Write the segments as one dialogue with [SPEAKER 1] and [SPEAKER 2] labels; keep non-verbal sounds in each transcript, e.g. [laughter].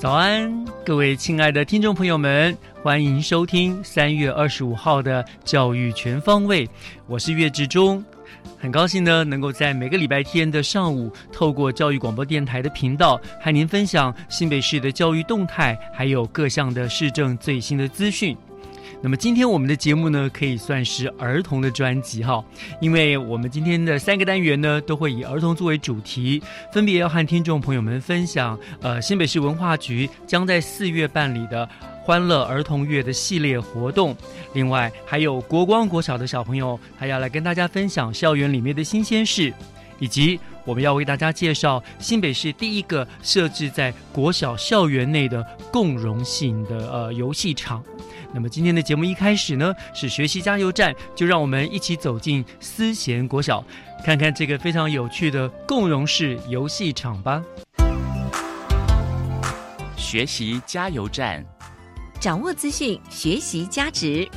[SPEAKER 1] 早安，各位亲爱的听众朋友们，欢迎收听三月二十五号的《教育全方位》，我是岳志忠，很高兴呢，能够在每个礼拜天的上午，透过教育广播电台的频道，和您分享新北市的教育动态，还有各项的市政最新的资讯。那么今天我们的节目呢，可以算是儿童的专辑哈，因为我们今天的三个单元呢，都会以儿童作为主题，分别要和听众朋友们分享，呃，新北市文化局将在四月办理的欢乐儿童月的系列活动，另外还有国光国小的小朋友，还要来跟大家分享校园里面的新鲜事，以及我们要为大家介绍新北市第一个设置在国小校园内的共融性的呃游戏场。那么今天的节目一开始呢，是学习加油站，就让我们一起走进思贤国小，看看这个非常有趣的共融式游戏场吧。
[SPEAKER 2] 学习加油站，
[SPEAKER 3] 掌握资讯，学习加值。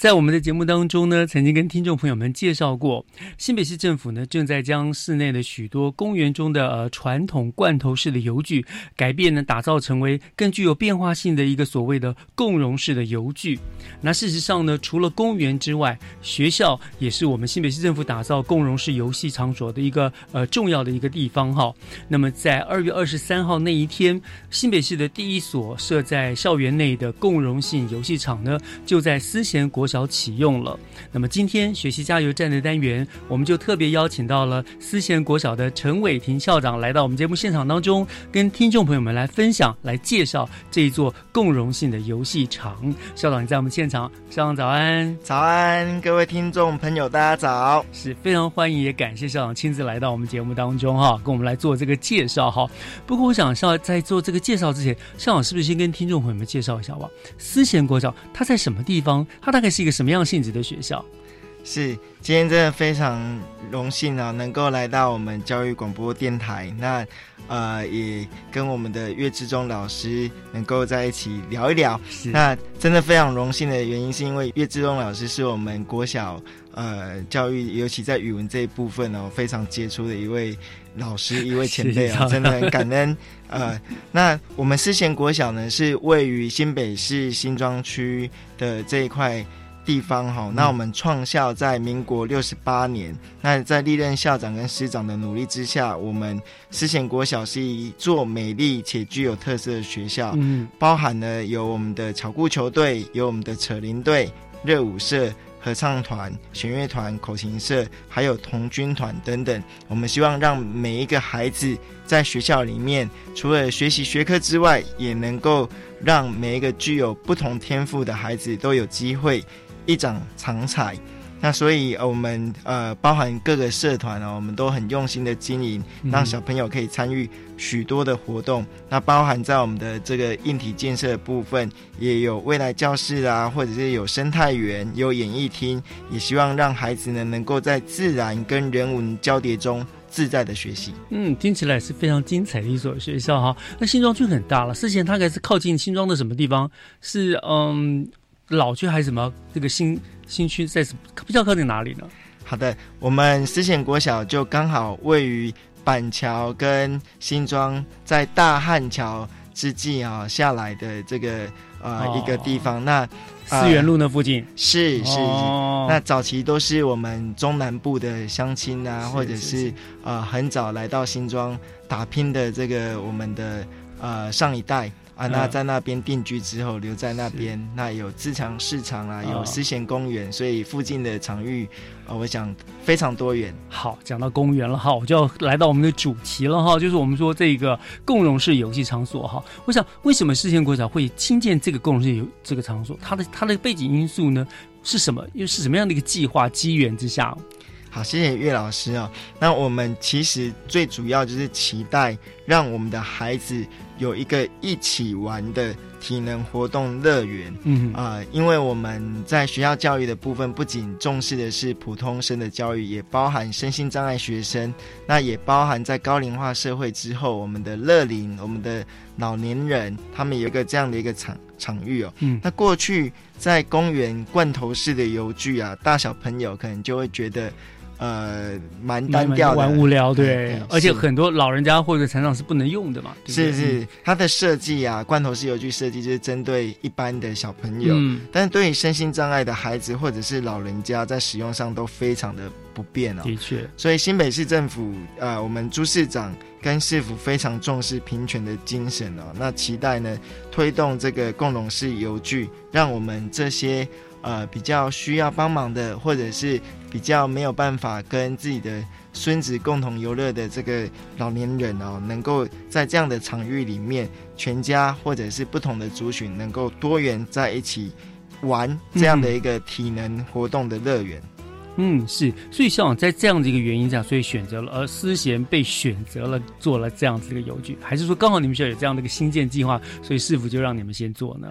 [SPEAKER 1] 在我们的节目当中呢，曾经跟听众朋友们介绍过，新北市政府呢正在将市内的许多公园中的呃传统罐头式的游具改变呢，打造成为更具有变化性的一个所谓的共融式的游具。那事实上呢，除了公园之外，学校也是我们新北市政府打造共融式游戏场所的一个呃重要的一个地方哈。那么在二月二十三号那一天，新北市的第一所设在校园内的共融性游戏场呢，就在思贤国。小启用了。那么今天学习加油站的单元，我们就特别邀请到了思贤国小的陈伟霆校长来到我们节目现场当中，跟听众朋友们来分享、来介绍这一座共融性的游戏场。校长，你在我们现场，校长早安！
[SPEAKER 4] 早安，各位听众朋友，大家早！
[SPEAKER 1] 是非常欢迎，也感谢校长亲自来到我们节目当中哈，跟我们来做这个介绍哈。不过我想校在做这个介绍之前，校长是不是先跟听众朋友们介绍一下吧？思贤国小它在什么地方？它大概是。是一个什么样性质的学校？
[SPEAKER 4] 是今天真的非常荣幸啊，能够来到我们教育广播电台。那呃，也跟我们的岳志忠老师能够在一起聊一聊。那真的非常荣幸的原因，是因为岳志忠老师是我们国小呃教育，尤其在语文这一部分哦，非常杰出的一位老师，[laughs] 一位前辈啊，真的很感恩。[laughs] 呃，那我们思贤国小呢，是位于新北市新庄区的这一块。地方哈，那我们创校在民国六十八年，那在历任校长跟师长的努力之下，我们思贤国小是一座美丽且具有特色的学校，嗯，包含了有我们的巧固球队，有我们的扯铃队、热舞社、合唱团、弦乐团、口琴社，还有童军团等等。我们希望让每一个孩子在学校里面，除了学习学科之外，也能够让每一个具有不同天赋的孩子都有机会。一掌长彩，那所以呃，我们呃，包含各个社团哦，我们都很用心的经营，让小朋友可以参与许多的活动。那包含在我们的这个硬体建设的部分，也有未来教室啊，或者是有生态园、有演艺厅，也希望让孩子呢能够在自然跟人文交叠中自在的学习。
[SPEAKER 1] 嗯，听起来是非常精彩的一所学校哈。那新庄区很大了，之前大概是靠近新庄的什么地方？是嗯。老区还是什么？这个新新区在比较靠近哪里呢？
[SPEAKER 4] 好的，我们思贤国小就刚好位于板桥跟新庄在大汉桥之际啊下来的这个呃、
[SPEAKER 1] 哦
[SPEAKER 4] 一个地方。那
[SPEAKER 1] 思源路那附近
[SPEAKER 4] 是是。
[SPEAKER 1] 哦
[SPEAKER 4] 那早期都是我们中南部的乡亲啊，或者
[SPEAKER 1] 是
[SPEAKER 4] 是
[SPEAKER 1] 是
[SPEAKER 4] 呃很早来到新庄打拼的这个我们的呃上一代啊，
[SPEAKER 1] 嗯
[SPEAKER 4] 那在那边定居之后留在那边，那有自强市场啊，有
[SPEAKER 1] 哦
[SPEAKER 4] 思贤公园，所以附近的场域呃，我想非常多元。
[SPEAKER 1] 好，讲到公园了哈，我就要来到我们的主题了哈，就是我们说这个共融式游戏场所哈。我想，为什么世贤国小会新建这个共融式游这个场所？它的它的背景因素呢是什么？又是什么样的一个计划机缘之下？
[SPEAKER 4] 好，谢谢岳老师哦。那我们其实最主要就是期待让我们的孩子有一个一起玩的体能活动乐园。
[SPEAKER 1] 嗯
[SPEAKER 4] 啊、因为我们在学校教育的部分，不仅重视的是普通生的教育，也包含身心障碍学生，那也包含在高龄化社会之后，我们的乐龄、我们的老年人，他们有一个这样的一个场场域哦。
[SPEAKER 1] 嗯
[SPEAKER 4] 那过去在公园罐头式的游具啊，大小朋友可能就会觉得，呃，蛮单调的，
[SPEAKER 1] 玩无聊，对。
[SPEAKER 4] 对，
[SPEAKER 1] 而且很多老人家或者残障是不能用的嘛，对对？
[SPEAKER 4] 是是，它的设计啊，罐头式游具设计就是针对一般的小朋友，
[SPEAKER 1] 嗯，
[SPEAKER 4] 但是对于身心障碍的孩子或者是老人家，在使用上都非常的不便哦。
[SPEAKER 1] 的确，
[SPEAKER 4] 所以新北市政府呃，我们朱市长跟市府非常重视平权的精神哦。那期待呢推动这个共融式邮具，让我们这些呃比较需要帮忙的，或者是比较没有办法跟自己的孙子共同游乐的这个老年人哦，能够在这样的场域里面，全家或者是不同的族群能够多元在一起玩这样的一个体能活动的乐园。
[SPEAKER 1] 嗯，是，所以校长在这样的一个原因下，所以选择了，而思贤被选择了做了这样子一个邮局，还是说刚好你们学校有这样的一个新建计划，所以市府就让你们先做呢？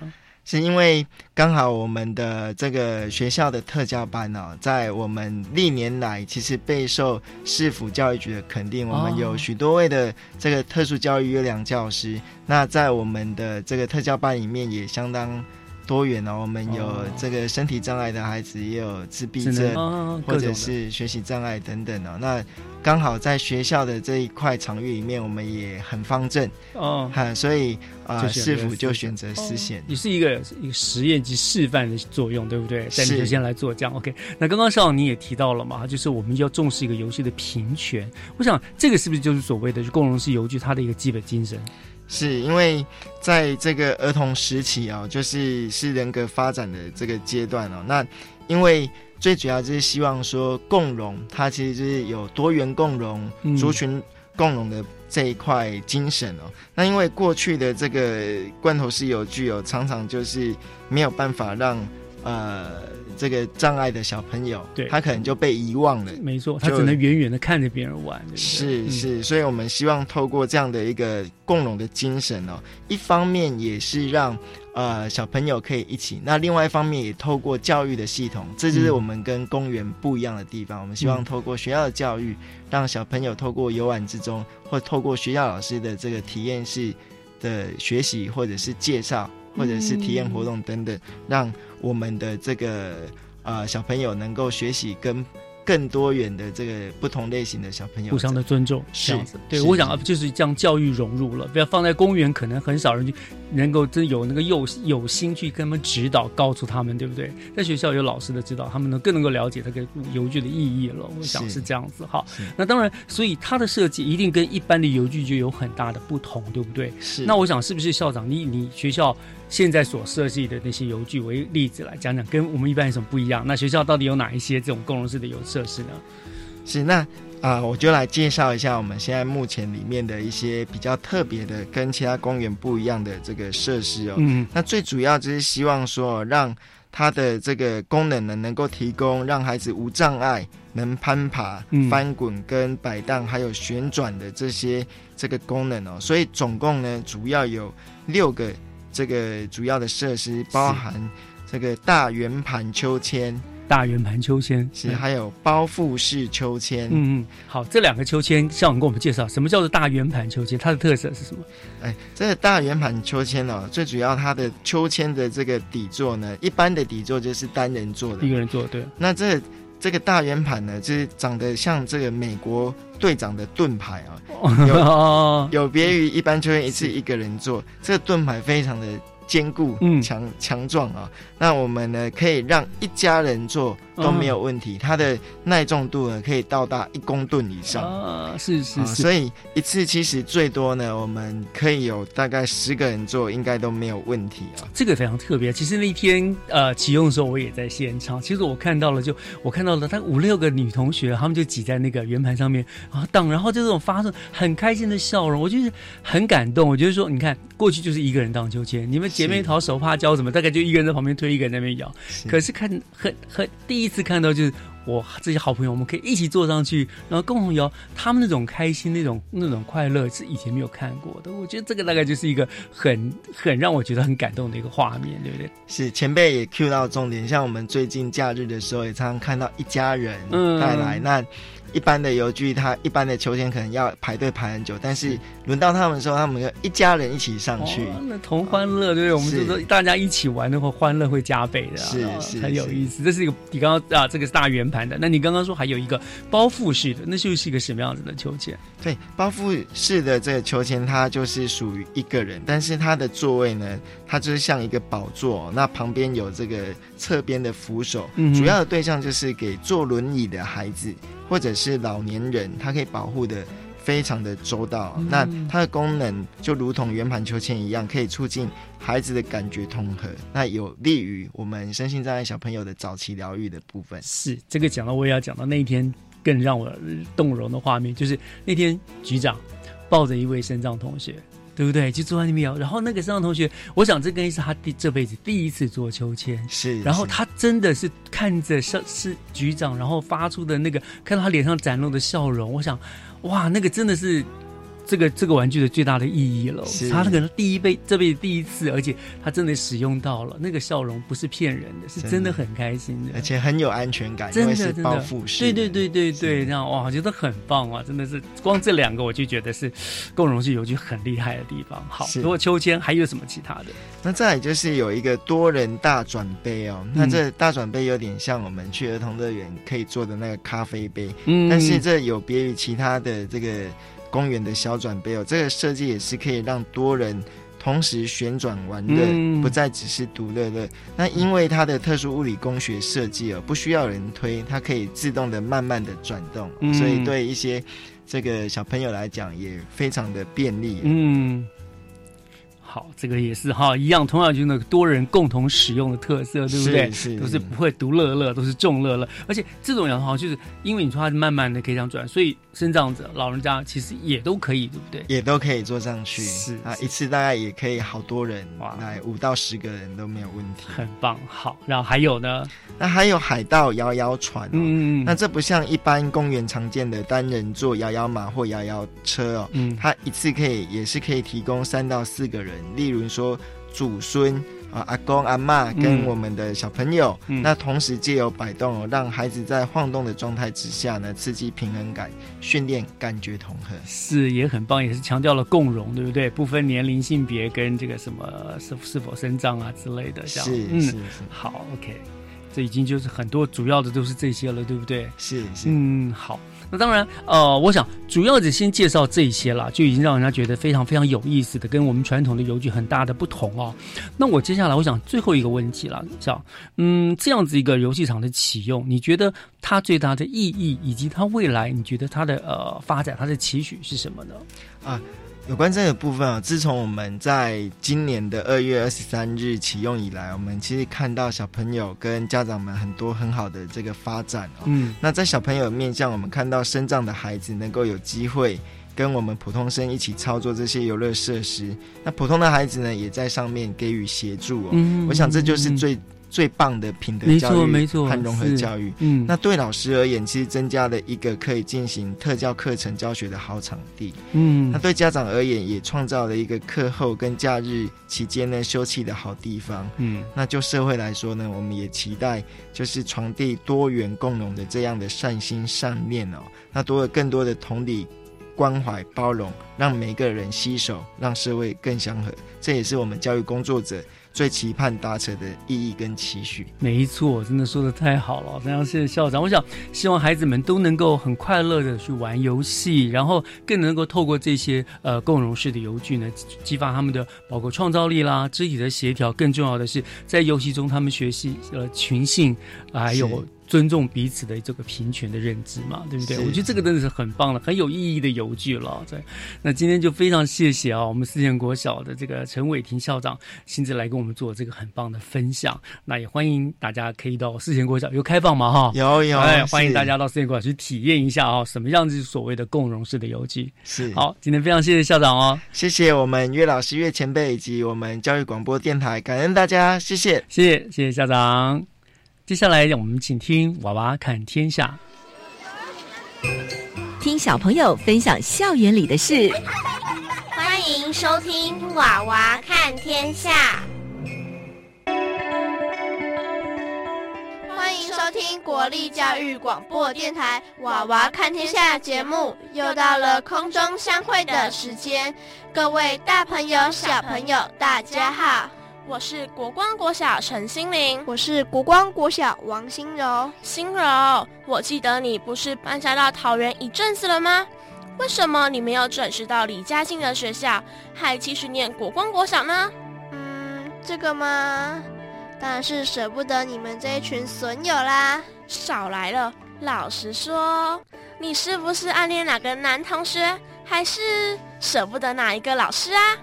[SPEAKER 4] 是因为刚好我们的这个学校的特教班哦，在我们历年来其实备受市府教育局的肯定，我们有许多位的这个特殊教育优良教师。那在我们的这个特教班里面也相当多元哦，我们有
[SPEAKER 1] 哦
[SPEAKER 4] 这个身体障碍的孩子，也有自闭症。
[SPEAKER 1] 啊，
[SPEAKER 4] 或者是学习障碍等等哦，那刚好在学校的这一块场域里面，我们也很方正，
[SPEAKER 1] 哦，
[SPEAKER 4] 哈，所以啊，
[SPEAKER 1] 就选
[SPEAKER 4] 市府
[SPEAKER 1] 择思贤
[SPEAKER 4] 就选择思贤。
[SPEAKER 1] 也是一个一个实验及示范的作用，对不对？在你先来做这样，OK。那刚刚校长你也提到了嘛，就是我们要重视一个游戏的平权。我想这个是不是就是所谓的就共融式游具它的一个基本精神？
[SPEAKER 4] 是因为在这个儿童时期哦，就是是人格发展的这个阶段哦。那因为最主要就是希望说共融，它其实就是有多元共融、
[SPEAKER 1] 嗯
[SPEAKER 4] 族群共融的这一块精神哦。那因为过去的这个罐头式有具哦，常常就是没有办法让呃这个障碍的小朋友，
[SPEAKER 1] 对
[SPEAKER 4] 他可能就被遗忘了。
[SPEAKER 1] 没错，他只能远远的看着别人玩，对对嗯
[SPEAKER 4] 是是，所以我们希望透过这样的一个共融的精神哦，一方面也是让呃小朋友可以一起，那另外一方面也透过教育的系统，这就是
[SPEAKER 1] 嗯
[SPEAKER 4] 我们跟公园不一样的地方。我们希望
[SPEAKER 1] 嗯
[SPEAKER 4] 透过学校的教育，让小朋友透过游玩之中，或透过学校老师的这个体验式的学习，或者是介绍，或者是体验活动等等，让我们的这个呃小朋友能够学习跟更多元的这个不同类型的小朋友
[SPEAKER 1] 互相的尊重，
[SPEAKER 4] 是
[SPEAKER 1] 这样子。对，我想啊就是将教育融入了，不要放在公园，可能很少人去能够真有那个有有心去跟他们指导，告诉他们，对不对？在学校有老师的指导，他们能更能够了解这个邮局的意义了。我想
[SPEAKER 4] 是
[SPEAKER 1] 是这样子哈。那当然，所以它的设计一定跟一般的邮局就有很大的不同，对不对？
[SPEAKER 4] 是
[SPEAKER 1] 那我想是不是校长，你你学校现在所设计的那些游具为例子来讲讲，跟我们一般有什么不一样？那学校到底有哪一些这种共融式的游设施呢？
[SPEAKER 4] 是那啊、我就来介绍一下我们现在目前里面的一些比较特别的，跟其他公园不一样的这个设施哦。
[SPEAKER 1] 嗯，
[SPEAKER 4] 那最主要就是希望说，让它的这个功能呢，能够提供让孩子无障碍能攀爬、
[SPEAKER 1] 嗯
[SPEAKER 4] 翻滚跟摆荡，还有旋转的这些这个功能哦。所以总共呢，主要有六个这个主要的设施，包含这个大圆盘秋千，
[SPEAKER 1] 大圆盘秋千。
[SPEAKER 4] 是还有包覆式秋千。
[SPEAKER 1] 嗯嗯，好，这两个秋千，校长跟我们介绍什么叫做大圆盘秋千，它的特色是什么？
[SPEAKER 4] 哎，这个大圆盘秋千哦，最主要它的秋千的这个底座呢，一般的底座就是单人座的。
[SPEAKER 1] 一，个人坐，对，
[SPEAKER 4] 那这这个大圆盘呢，就是长得像这个美国队长的盾牌啊，[laughs]
[SPEAKER 1] 有，
[SPEAKER 4] 有别于一般球员一次一个人做，这个盾牌非常的坚固、
[SPEAKER 1] 嗯
[SPEAKER 4] 强强壮啊。那我们呢，可以让一家人做都没有问题，它的耐重度呢可以到达一公吨以上。
[SPEAKER 1] 啊，是是
[SPEAKER 4] 所以一次其实最多呢，我们可以有大概十个人做，应该都没有问题啊。
[SPEAKER 1] 这个非常特别。其实那天呃启用的时候，我也在现场。其实我看到了就，我看到了，他五六个女同学，她们就挤在那个圆盘上面啊荡，然后就这种发出很开心的笑容，我就是很感动。我觉得说，你看过去就是一个人荡秋千，你们姐妹淘手帕交什么，大概就一个人在旁边推，一个人在那边摇。可是看很很第一次看到就是。我这些好朋友，我们可以一起坐上去，然后共同摇，他们那种开心、那种那种快乐是以前没有看过的。我觉得这个大概就是一个很很让我觉得很感动的一个画面，对不对？
[SPEAKER 4] 是前辈也 cue 到重点，像我们最近假日的时候，也常常看到一家人
[SPEAKER 1] 嗯
[SPEAKER 4] 带来。那一般的邮局，它一般的秋千可能要排队排很久，但是轮到他们的时候，他们就一家人一起上去。
[SPEAKER 1] 哦、那同欢乐，对不对？我们就说大家一起玩的话，欢乐会加倍的、啊，
[SPEAKER 4] 是是
[SPEAKER 1] 很有意思。这是一个你刚刚啊，这个是大圆盘的。那你刚刚说还有一个包覆式的，那就是一个什么样子的秋千？
[SPEAKER 4] 对，包覆式的这个秋千，它就是属于一个人，但是它的座位呢，它就是像一个宝座，那旁边有这个侧边的扶手，
[SPEAKER 1] 嗯、
[SPEAKER 4] 主要的对象就是给坐轮椅的孩子或者是老年人，它可以保护的。非常的周到，
[SPEAKER 1] 嗯
[SPEAKER 4] 那它的功能就如同圆盘秋千一样，可以促进孩子的感觉统合，那有利于我们身心障碍小朋友的早期疗愈的部分。
[SPEAKER 1] 是这个讲到我也要讲到那一天更让我动容的画面，就是那天局长抱着一位身障同学。对不对？就坐在那边摇，然后那个身障同学，我想这更是他第这辈子第一次坐秋千，
[SPEAKER 4] 是。
[SPEAKER 1] 然后他真的是看着上是局长，然后发出的那个看到他脸上展露的笑容，我想，哇，那个真的是这个这个玩具的最大的意义了。他那个第一辈这辈子第一次，而且他真的使用到了，那个笑容不是骗人的，是真的很开心的，
[SPEAKER 4] 而且很有安全感，
[SPEAKER 1] 真的
[SPEAKER 4] 是包覆式。
[SPEAKER 1] 对对对对对，这样哇，我觉得很棒啊！真的是光这两个，我就觉得是共融是有句很厉害的地方。好，除了秋千，还有什么其他的？
[SPEAKER 4] 那再来就是有一个多人大转杯哦，那这大转杯有点像我们去儿童乐园可以做的那个咖啡杯，
[SPEAKER 1] 嗯，
[SPEAKER 4] 但是这有别于其他的这个公园的小转杯哦，这个设计也是可以让多人。同时旋转玩乐，
[SPEAKER 1] 嗯、
[SPEAKER 4] 不再只是独乐乐。那因为它的特殊物理工学设计哦，不需要人推，它可以自动的慢慢的转动，
[SPEAKER 1] 嗯、
[SPEAKER 4] 所以对一些这个小朋友来讲也非常的便利。
[SPEAKER 1] 嗯。好，这个也是哈，一样，同样就是那个多人共同使用的特色，对不对？
[SPEAKER 4] 是
[SPEAKER 1] 都是不会独乐乐，都是众乐乐。而且这种摇好就是因为你说它是慢慢的可以这样转，所以生长者、老人家其实也都可以，对不对？
[SPEAKER 4] 也都可以坐上去。
[SPEAKER 1] 是
[SPEAKER 4] 啊，一次大概也可以好多人，哇，来五到十个人都没有问题。
[SPEAKER 1] 很棒。好，然后还有呢？
[SPEAKER 4] 那还有海盗摇摇船、哦，
[SPEAKER 1] 嗯，
[SPEAKER 4] 那这不像一般公园常见的单人坐摇摇马或摇摇车哦，
[SPEAKER 1] 嗯，
[SPEAKER 4] 它一次可以也是可以提供三到四个人，例如说祖孙啊、阿公阿妈跟我们的小朋友，
[SPEAKER 1] 嗯、
[SPEAKER 4] 那同时借由摆动哦，让孩子在晃动的状态之下呢，刺激平衡感，训练感觉统合，
[SPEAKER 1] 是也很棒，也是强调了共融，对不对？不分年龄、性别跟这个什么是是否生长啊之类的，这样。
[SPEAKER 4] 是
[SPEAKER 1] 嗯。
[SPEAKER 4] 是是，
[SPEAKER 1] 好，OK。这已经就是很多主要的都是这些了，对不对？
[SPEAKER 4] 是是，
[SPEAKER 1] 嗯，好。那当然，呃，我想主要的先介绍这些啦，就已经让人家觉得非常非常有意思的，跟我们传统的邮局很大的不同哦。那我接下来我想最后一个问题了，叫嗯这样子一个游戏场的启用，你觉得它最大的意义，以及它未来你觉得它的呃发展，它的期许是什么呢？
[SPEAKER 4] 啊。有关这个部分啊，自从我们在今年的二月二十三日启用以来，我们其实看到小朋友跟家长们很多很好的这个发展哦。
[SPEAKER 1] 嗯，
[SPEAKER 4] 那在小朋友面向，我们看到生长的孩子能够有机会跟我们普通生一起操作这些游乐设施，那普通的孩子呢，也在上面给予协助哦。
[SPEAKER 1] 嗯，
[SPEAKER 4] 我想这就是最。最棒的品德教育和融合教育，
[SPEAKER 1] 嗯，
[SPEAKER 4] 那对老师而言，其实增加了一个可以进行特教课程教学的好场地，
[SPEAKER 1] 嗯，
[SPEAKER 4] 那对家长而言，也创造了一个课后跟假日期间呢休憩的好地方，
[SPEAKER 1] 嗯，
[SPEAKER 4] 那就社会来说呢，我们也期待就是传递多元共融的这样的善心善念哦，那多了更多的同理。关怀包容，让每个人携手，让社会更祥和。这也是我们教育工作者。最期盼达成的意义跟期许，
[SPEAKER 1] 没错，真的说的太好了，非常谢谢校长。我想，希望孩子们都能够很快乐的去玩游戏，然后更能够透过这些呃共融式的游具呢，激发他们的包括创造力啦、肢体的协调。更重要的是，在游戏中他们学习呃群性，还有。尊重彼此的这个平权的认知嘛，对不对？我觉得这个真的是很棒的、很有意义的游具了。对，那今天就非常谢谢啊，我们四线国小的这个陈伟霆校长亲自来跟我们做这个很棒的分享。那也欢迎大家可以到四线国小有开放嘛哈？
[SPEAKER 4] 有有，
[SPEAKER 1] 哎，欢迎大家到四线国小去体验一下啊，什么样子所谓的共融式的游具？
[SPEAKER 4] 是
[SPEAKER 1] 好，今天非常谢谢校长哦，
[SPEAKER 4] 谢谢我们岳老师、岳前辈以及我们教育广播电台，感恩大家，谢谢，
[SPEAKER 1] 谢谢，谢谢校长。接下来，让我们请听《娃娃看天下》，
[SPEAKER 3] 听小朋友分享校园里的事。
[SPEAKER 5] 欢迎收听《娃娃看天下》，
[SPEAKER 6] 欢迎收听国立教育广播电台《娃娃看天下》节目。又到了空中相会的时间，各位大朋友、小朋友，大家好。
[SPEAKER 7] 我是国光国小陈心玲，
[SPEAKER 6] 我是国光国小王心柔。
[SPEAKER 7] 心柔，我记得你不是搬家到桃园一阵子了吗？为什么你没有转学到离家近的学校，还继续念国光国小呢？
[SPEAKER 6] 嗯，这个嘛，当然是舍不得你们这一群损友啦。
[SPEAKER 7] 少来了，老实说，你是不是暗恋哪个男同学，还是舍不得哪一个老师啊？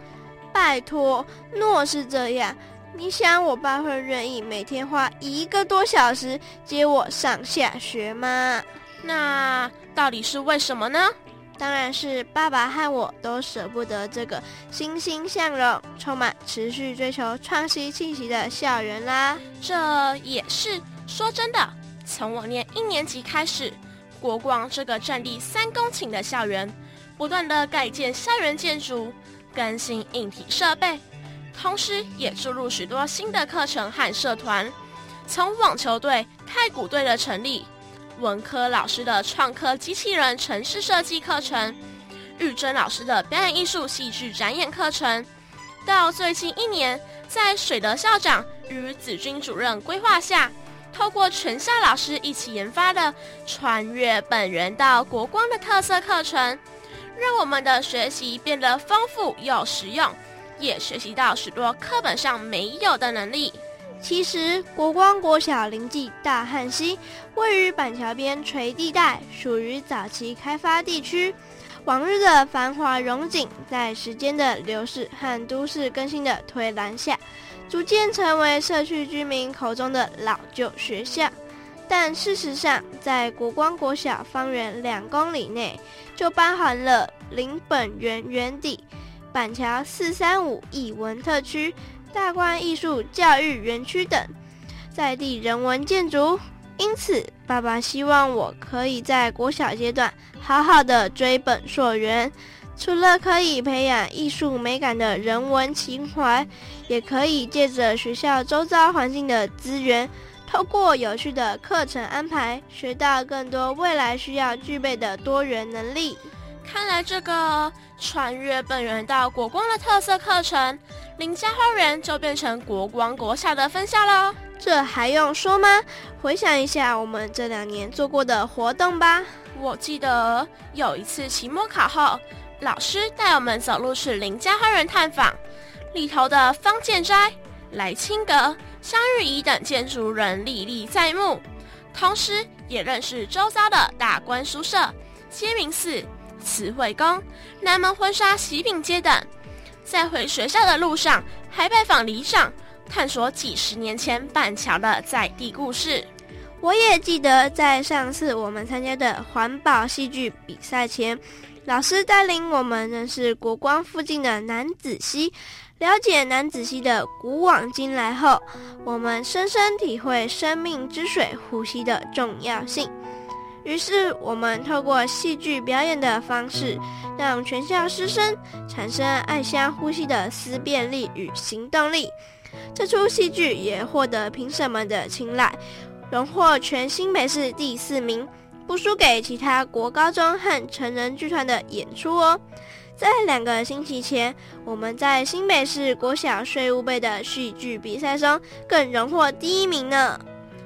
[SPEAKER 6] 拜托，若是这样，你想我爸会愿意每天花一个多小时接我上下学吗？
[SPEAKER 7] 那到底是为什么呢？
[SPEAKER 6] 当然是爸爸和我都舍不得这个欣欣向荣、充满持续追求创新气息的校园啦。
[SPEAKER 7] 这也是说真的，从我念一年级开始，国光这个占地三公顷的校园，不断的改建校园建筑。更新硬体设备，同时也注入许多新的课程和社团。从网球队、太鼓队的成立，文科老师的创客机器人城市设计课程，玉珍老师的表演艺术戏剧展演课程，到最近一年，在水德校长与子君主任规划下，透过全校老师一起研发的穿越本源到国光的特色课程。让我们的学习变得丰富又实用，也学习到许多课本上没有的能力。
[SPEAKER 6] 其实，国光国小临近大汉溪，位于板桥边陲地带，属于早期开发地区。往日的繁华荣景，在时间的流逝和都市更新的推澜下，逐渐成为社区居民口中的老旧学校。但事实上，在国光国小方圆两公里内，就包含了林本源园地、板桥四三五艺文特区、大观艺术教育园区等在地人文建筑。因此，爸爸希望我可以在国小阶段好好的追本溯源，除了可以培养艺术美感的人文情怀，也可以借着学校周遭环境的资源。透过有趣的课程安排，学到更多未来需要具备的多元能力。
[SPEAKER 7] 看来这个穿越本源到国光的特色课程，林家花园就变成国光国小的分校喽。
[SPEAKER 6] 这还用说吗？回想一下我们这两年做过的活动吧。
[SPEAKER 7] 我记得有一次期末考后，老师带我们走路去林家花园探访，里头的方建斋、来清阁。香玉仪等建筑人历历在目，同时也认识周遭的大观书社、接明寺、慈惠宫、南门婚纱喜饼街等。在回学校的路上，还拜访里长，探索几十年前板桥的在地故事。
[SPEAKER 6] 我也记得，在上次我们参加的环保戏剧比赛前，老师带领我们认识国光附近的南子溪。了解南子溪的古往今来后，我们深深体会生命之水呼吸的重要性。于是，我们透过戏剧表演的方式，让全校师生产生爱乡呼吸的思辨力与行动力。这出戏剧也获得评审们的青睐，荣获全新北市第四名，不输给其他国高中和成人剧团的演出哦。在两个星期前，我们在新北市国小税务杯的戏剧比赛中更荣获第一名呢。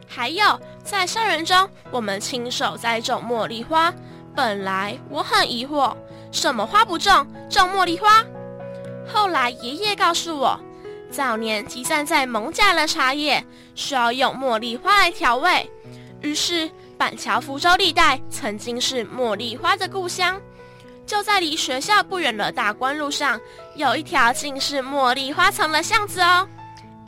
[SPEAKER 7] 还有，在校园中，我们亲手栽种茉莉花。本来我很疑惑，什么花不种，种茉莉花。后来爷爷告诉我，早年积散在蒙家的茶叶需要用茉莉花来调味。于是板桥福州历代曾经是茉莉花的故乡。就在离学校不远的大关路上，有一条尽是茉莉花丛的巷子哦。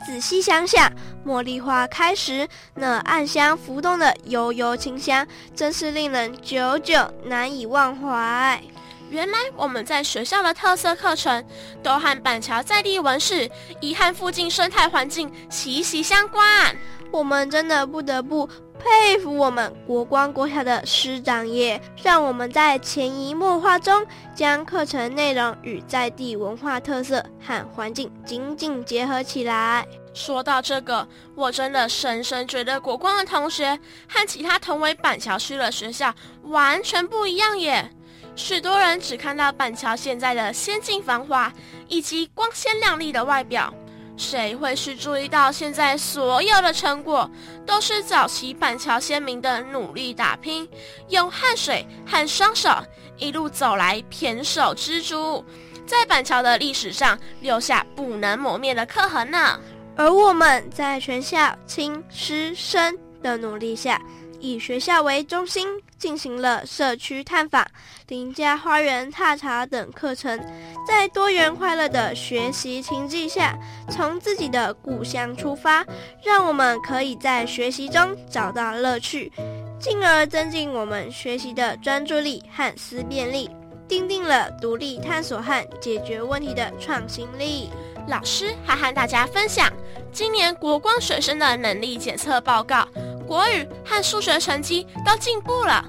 [SPEAKER 6] 仔细想想，茉莉花开时那暗香浮动的悠悠清香，真是令人久久难以忘怀。
[SPEAKER 7] 原来我们在学校的特色课程，都和板桥在地文史、遗憾附近生态环境息息相关。
[SPEAKER 6] 我们真的不得不。佩服我们国光国小的师长耶，让我们在潜移默化中将课程内容与在地文化特色和环境紧紧结合起来。
[SPEAKER 7] 说到这个，我真的深深觉得国光的同学和其他同为板桥区的学校完全不一样耶。许多人只看到板桥现在的先进繁华以及光鲜亮丽的外表。谁会去注意到，现在所有的成果都是早期板桥先民的努力打拼，用汗水和双手一路走来，胼手知足，在板桥的历史上留下不能磨灭的刻痕呢。
[SPEAKER 6] 而我们在全校青师生的努力下。以学校为中心，进行了社区探访、邻家花园踏查等课程，在多元快乐的学习情境下，从自己的故乡出发，让我们可以在学习中找到乐趣，进而增进我们学习的专注力和思辨力，奠定了独立探索和解决问题的创新力。
[SPEAKER 7] 老师还和大家分享今年国光学生的能力检测报告。国语和数学成绩都进步了，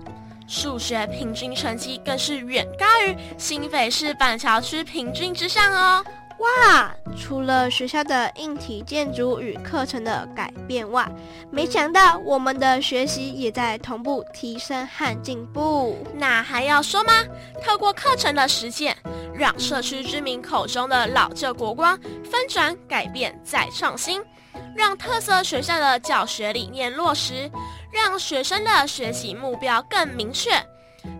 [SPEAKER 7] 数学平均成绩更是远高于新北市板桥区平均之上哦！
[SPEAKER 6] 哇，除了学校的硬体建筑与课程的改变外，没想到我们的学习也在同步提升和进步。
[SPEAKER 7] 那还要说吗？透过课程的实践，让社区居民口中的老旧国光翻转、改变再创新。让特色学校的教学理念落实，让学生的学习目标更明确，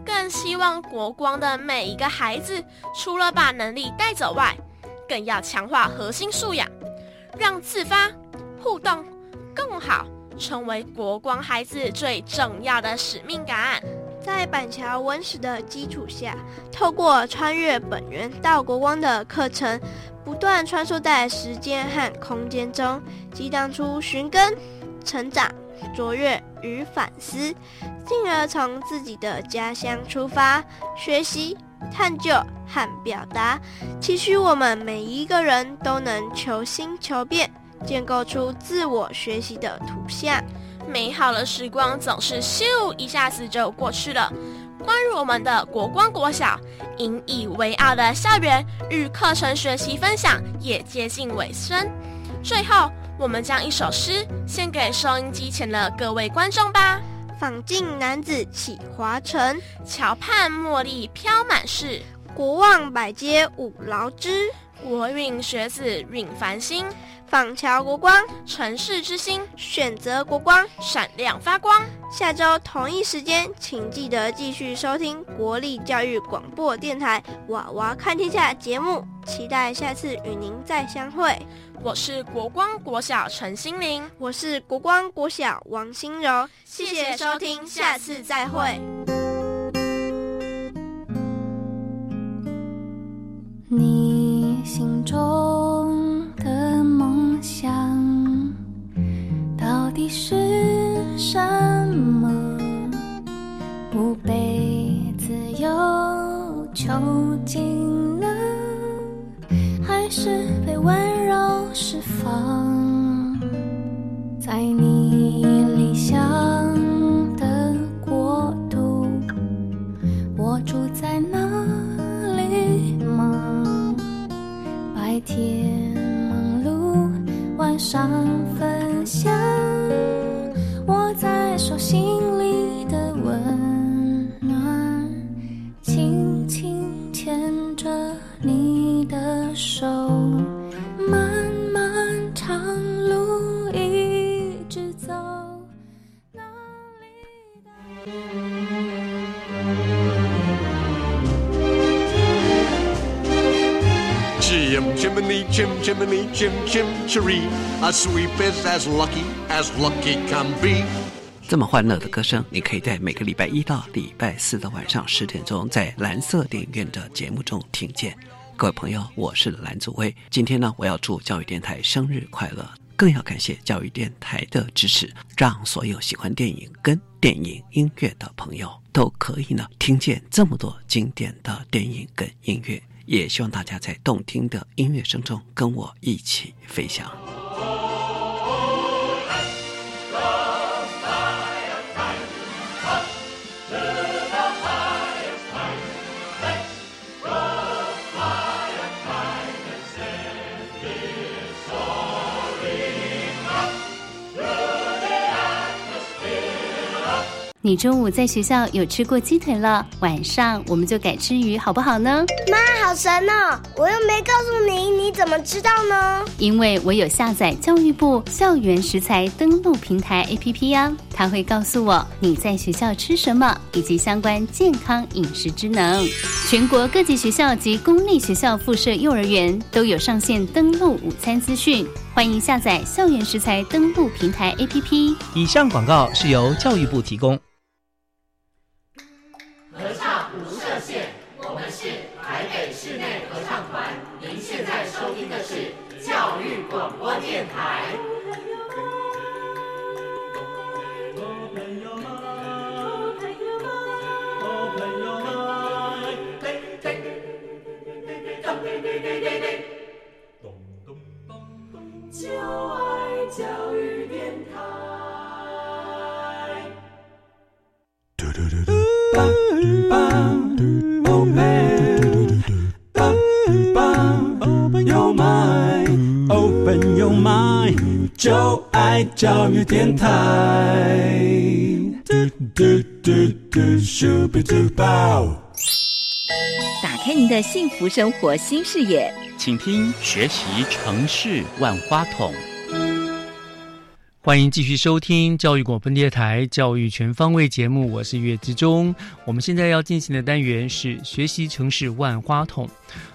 [SPEAKER 7] 更希望国光的每一个孩子，除了把能力带走外，更要强化核心素养，让自发互动更好，成为国光孩子最重要的使命感。
[SPEAKER 6] 在板桥文史的基础下，透过穿越本源到国光的课程，不断穿梭在时间和空间中，激荡出寻根、成长、卓越与反思，进而从自己的家乡出发，学习、探究和表达，期许我们每一个人都能求新求变，建构出自我学习的图像。
[SPEAKER 7] 美好的时光总是咻一下子就过去了。关于我们的国光国小引以为傲的校园与课程学习分享也接近尾声。最后，我们将一首诗献给收音机前的各位观众吧。
[SPEAKER 6] 访尽男子起华城，
[SPEAKER 7] 桥畔茉莉飘满市。
[SPEAKER 6] 国望百阶五劳之，
[SPEAKER 7] 国运学子运繁星。
[SPEAKER 6] 访桥国光，
[SPEAKER 7] 城市之星，
[SPEAKER 6] 选择国光，
[SPEAKER 7] 闪亮发光。
[SPEAKER 6] 下周同一时间，请记得继续收听国立教育广播电台《娃娃看天下》节目，期待下次与您再相会。
[SPEAKER 7] 我是国光国小陈心玲，
[SPEAKER 6] 我是国光国小王心柔，谢谢收听，下次再会。
[SPEAKER 8] Chim chim cheree. A sweep is as lucky as lucky can be.
[SPEAKER 9] 这么欢乐的歌声，你可以在每个礼拜一到礼拜四的晚上十点钟，在蓝色电影院的节目中听见。各位朋友，我是蓝祖威。今天呢，我要祝教育电台生日快乐，更要感谢教育电台的支持，让所有喜欢电影跟电影音乐的朋友都可以呢听见这么多经典的电影跟音乐。也希望大家在动听的音乐声中跟我一起飞翔。
[SPEAKER 5] 你中午在学校有吃过鸡腿了，晚上我们就改吃鱼，好不好呢？
[SPEAKER 10] 妈，好神哦！我又没告诉你，你怎么知道呢？
[SPEAKER 5] 因为我有下载教育部校园食材登录平台 APP 呀，它会告诉我你在学校吃什么，以及相关健康饮食之能。全国各级学校及公立学校附设幼儿园都有上线登录午餐资讯，欢迎下载校园食材登录平台 APP。
[SPEAKER 11] 以上广告是由教育部提供。
[SPEAKER 12] 教育电台。
[SPEAKER 13] 嘟嘟嘟嘟。Open your mind, open your mind，就爱教育电台。
[SPEAKER 3] 打开您的幸福生活新视野，
[SPEAKER 2] 请听学习城市万花筒。
[SPEAKER 1] 欢迎继续收听教育广播电台《教育全方位》节目，我是岳志忠。我们现在要进行的单元是学习城市万花筒。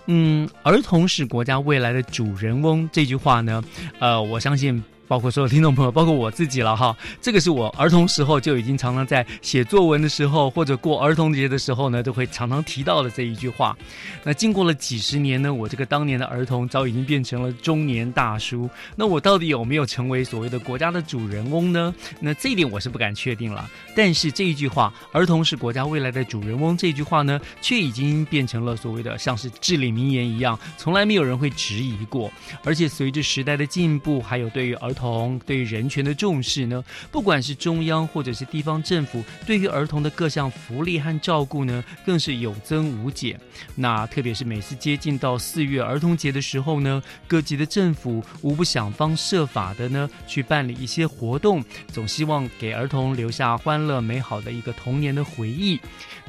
[SPEAKER 1] 嗯，儿童是国家未来的主人翁这句话呢，呃，我相信。包括所有听众朋友，包括我自己了哈。这个是我儿童时候就已经常常在写作文的时候，或者过儿童节的时候呢，都会常常提到的这一句话。那经过了几十年呢，我这个当年的儿童早已经变成了中年大叔。那我到底有没有成为所谓的国家的主人翁呢？那这一点我是不敢确定了。但是这一句话“儿童是国家未来的主人翁”这句话呢，却已经变成了所谓的像是至理名言一样，从来没有人会质疑过。而且随着时代的进步，还有对于儿童童对人权的重视呢，不管是中央或者是地方政府，对于儿童的各项福利和照顾呢，更是有增无减。那特别是每次接近到四月儿童节的时候呢，各级的政府无不想方设法的呢，去办理一些活动，总希望给儿童留下欢乐美好的一个童年的回忆。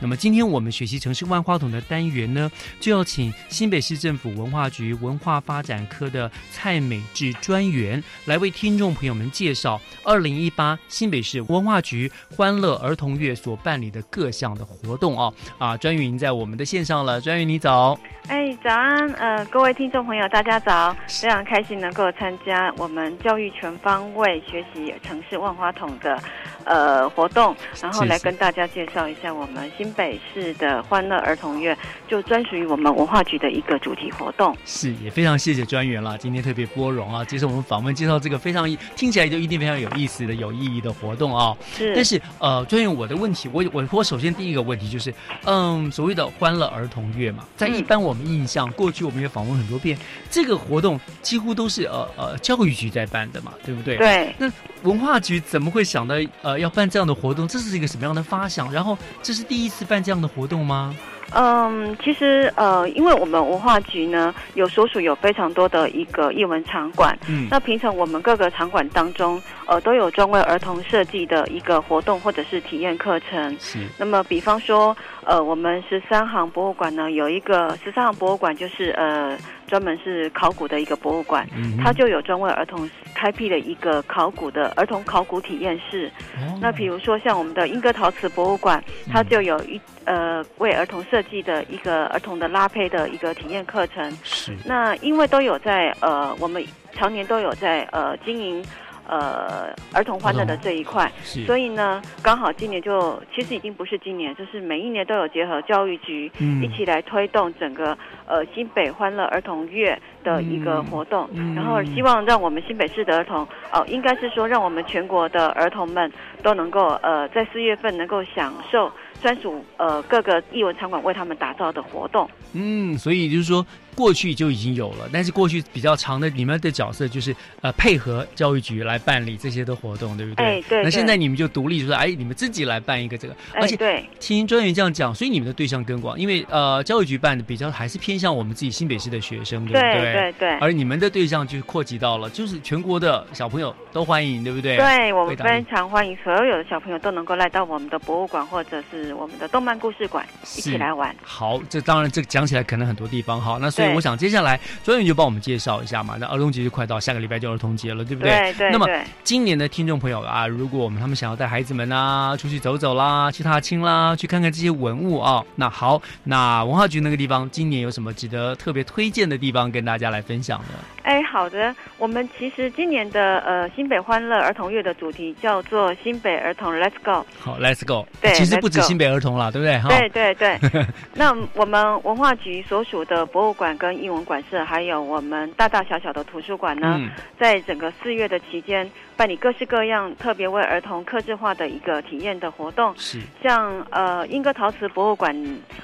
[SPEAKER 1] 那么今天我们学习城市万花筒的单元呢，就要请新北市政府文化局文化发展科的蔡美智专员来为。听众朋友们，介绍二零一八新北市文化局欢乐儿童月所办理的各项的活动哦。啊，专员已经在我们的线上了，专员你早。
[SPEAKER 14] 哎，早安，呃，各位听众朋友，大家早，非常开心能够参加我们教育全方位学习城市万花筒的呃活动，然后来跟大家介绍一下我们新北市的欢乐儿童月，就专属于我们文化局的一个主题活动。
[SPEAKER 1] 是，也非常谢谢专员了，今天特别波荣啊，接受我们访问，介绍这个非。常听起来就一定非常有意思的、有意义的活动啊！
[SPEAKER 14] 是，
[SPEAKER 1] 但是呃，专员，我的问题，我我我首先第一个问题就是，嗯，所谓的欢乐儿童月嘛，在一般我们印象，过去我们也访问很多遍，这个活动几乎都是呃呃教育局在办的嘛，对不对？
[SPEAKER 14] 对。
[SPEAKER 1] 那文化局怎么会想到呃要办这样的活动？这是一个什么样的发想？然后这是第一次是办这样的活动吗？
[SPEAKER 14] 嗯，其实呃，因为我们文化局呢有所属有非常多的一个艺文场馆，嗯，那平常我们各个场馆当中，呃，都有专为儿童设计的一个活动或者是体验课程。
[SPEAKER 1] 是。
[SPEAKER 14] 那么，比方说，呃，我们十三行博物馆呢有一个十三行博物馆，就是呃。专门是考古的一个博物馆，
[SPEAKER 1] 嗯
[SPEAKER 14] 它就有专为儿童开辟了一个考古的儿童考古体验室。
[SPEAKER 1] 哦
[SPEAKER 14] 那比如说像我们的英歌陶瓷博物馆，它就有一呃为儿童设计的一个儿童的拉胚的一个体验课程。
[SPEAKER 1] 是
[SPEAKER 14] 那因为都有在呃，我们常年都有在呃经营。呃，儿童欢乐的这一块，所以呢，刚好今年就其实已经不是今年，就是每一年都有结合教育局、
[SPEAKER 1] 嗯
[SPEAKER 14] 一起来推动整个呃新北欢乐儿童月的一个活动，
[SPEAKER 1] 嗯
[SPEAKER 14] 然后希望让我们新北市的儿童，哦、应该是说让我们全国的儿童们都能够呃在四月份能够享受专属呃各个艺文场馆为他们打造的活动。
[SPEAKER 1] 嗯，所以就是说，过去就已经有了，但是过去比较长的你们的角色就是呃配合教育局来办理这些的活动，对不对？
[SPEAKER 14] 哎对对
[SPEAKER 1] 那现在你们就独立说，哎，你们自己来办一个这个，而且
[SPEAKER 14] 哎对
[SPEAKER 1] 听专员这样讲，所以你们的对象更广，因为呃教育局办的比较还是偏向我们自己新北市的学生，对不
[SPEAKER 14] 对
[SPEAKER 1] 对？
[SPEAKER 14] 对对
[SPEAKER 1] 而你们的对象就扩及到了，就是全国的小朋友都欢迎，对不对？
[SPEAKER 14] 对我们非常欢迎所有的小朋友都能够来到我们的博物馆或者是我们的动漫故事馆一起来玩。
[SPEAKER 1] 好，这当然这讲起来可能很多地方哈，那所以我想接下来专员就帮我们介绍一下嘛。那儿童节就快到，下个礼拜就儿童节了，对不
[SPEAKER 14] 对对对
[SPEAKER 1] 那么今年的听众朋友啊，如果我们他们想要带孩子们啊出去走走啦，去踏青啦，去看看这些文物啊，那好，那文化局那个地方今年有什么值得特别推荐的地方跟大家来分享呢？
[SPEAKER 14] 哎，好的，我们其实今年的呃新北欢乐儿童月的主题叫做新北儿童 Let's Go。
[SPEAKER 1] 好，Let's go。
[SPEAKER 14] 对
[SPEAKER 1] 其实不止新北儿童啦，对不对？哈，
[SPEAKER 14] 对对对，[laughs] 那我们文化局所属的博物馆跟英文馆舍，还有我们大大小小的图书馆呢，
[SPEAKER 1] 嗯
[SPEAKER 14] 在整个四月的期间，办理各式各样特别为儿童客制化的一个体验的活动。
[SPEAKER 1] 是
[SPEAKER 14] 像呃英歌陶瓷博物馆，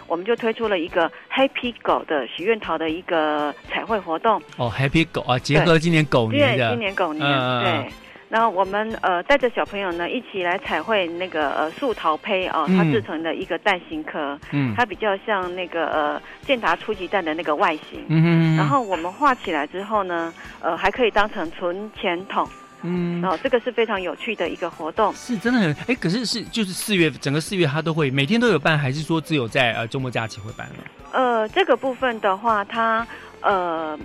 [SPEAKER 14] 我们就推出了一个 Happy 狗的许愿桃的一个彩绘活动。
[SPEAKER 1] 哦，Happy 狗啊，结合今年狗年的，
[SPEAKER 14] 对，今年狗年，
[SPEAKER 1] 嗯
[SPEAKER 14] 对。然后我们呃带着小朋友呢一起来彩绘那个呃树桃胚哦，
[SPEAKER 1] 嗯
[SPEAKER 14] 它制成的一个蛋形壳，
[SPEAKER 1] 嗯
[SPEAKER 14] 它比较像那个呃健达初级蛋的那个外形。
[SPEAKER 1] 嗯哼
[SPEAKER 14] 然后我们画起来之后呢，呃还可以当成存钱筒，
[SPEAKER 1] 嗯
[SPEAKER 14] 然后这个是非常有趣的一个活动。
[SPEAKER 1] 是真的很哎，可是是就是四月整个四月它都会每天都有办，还是说只有在呃周末假期会办呢？
[SPEAKER 14] 呃，这个部分的话，它呃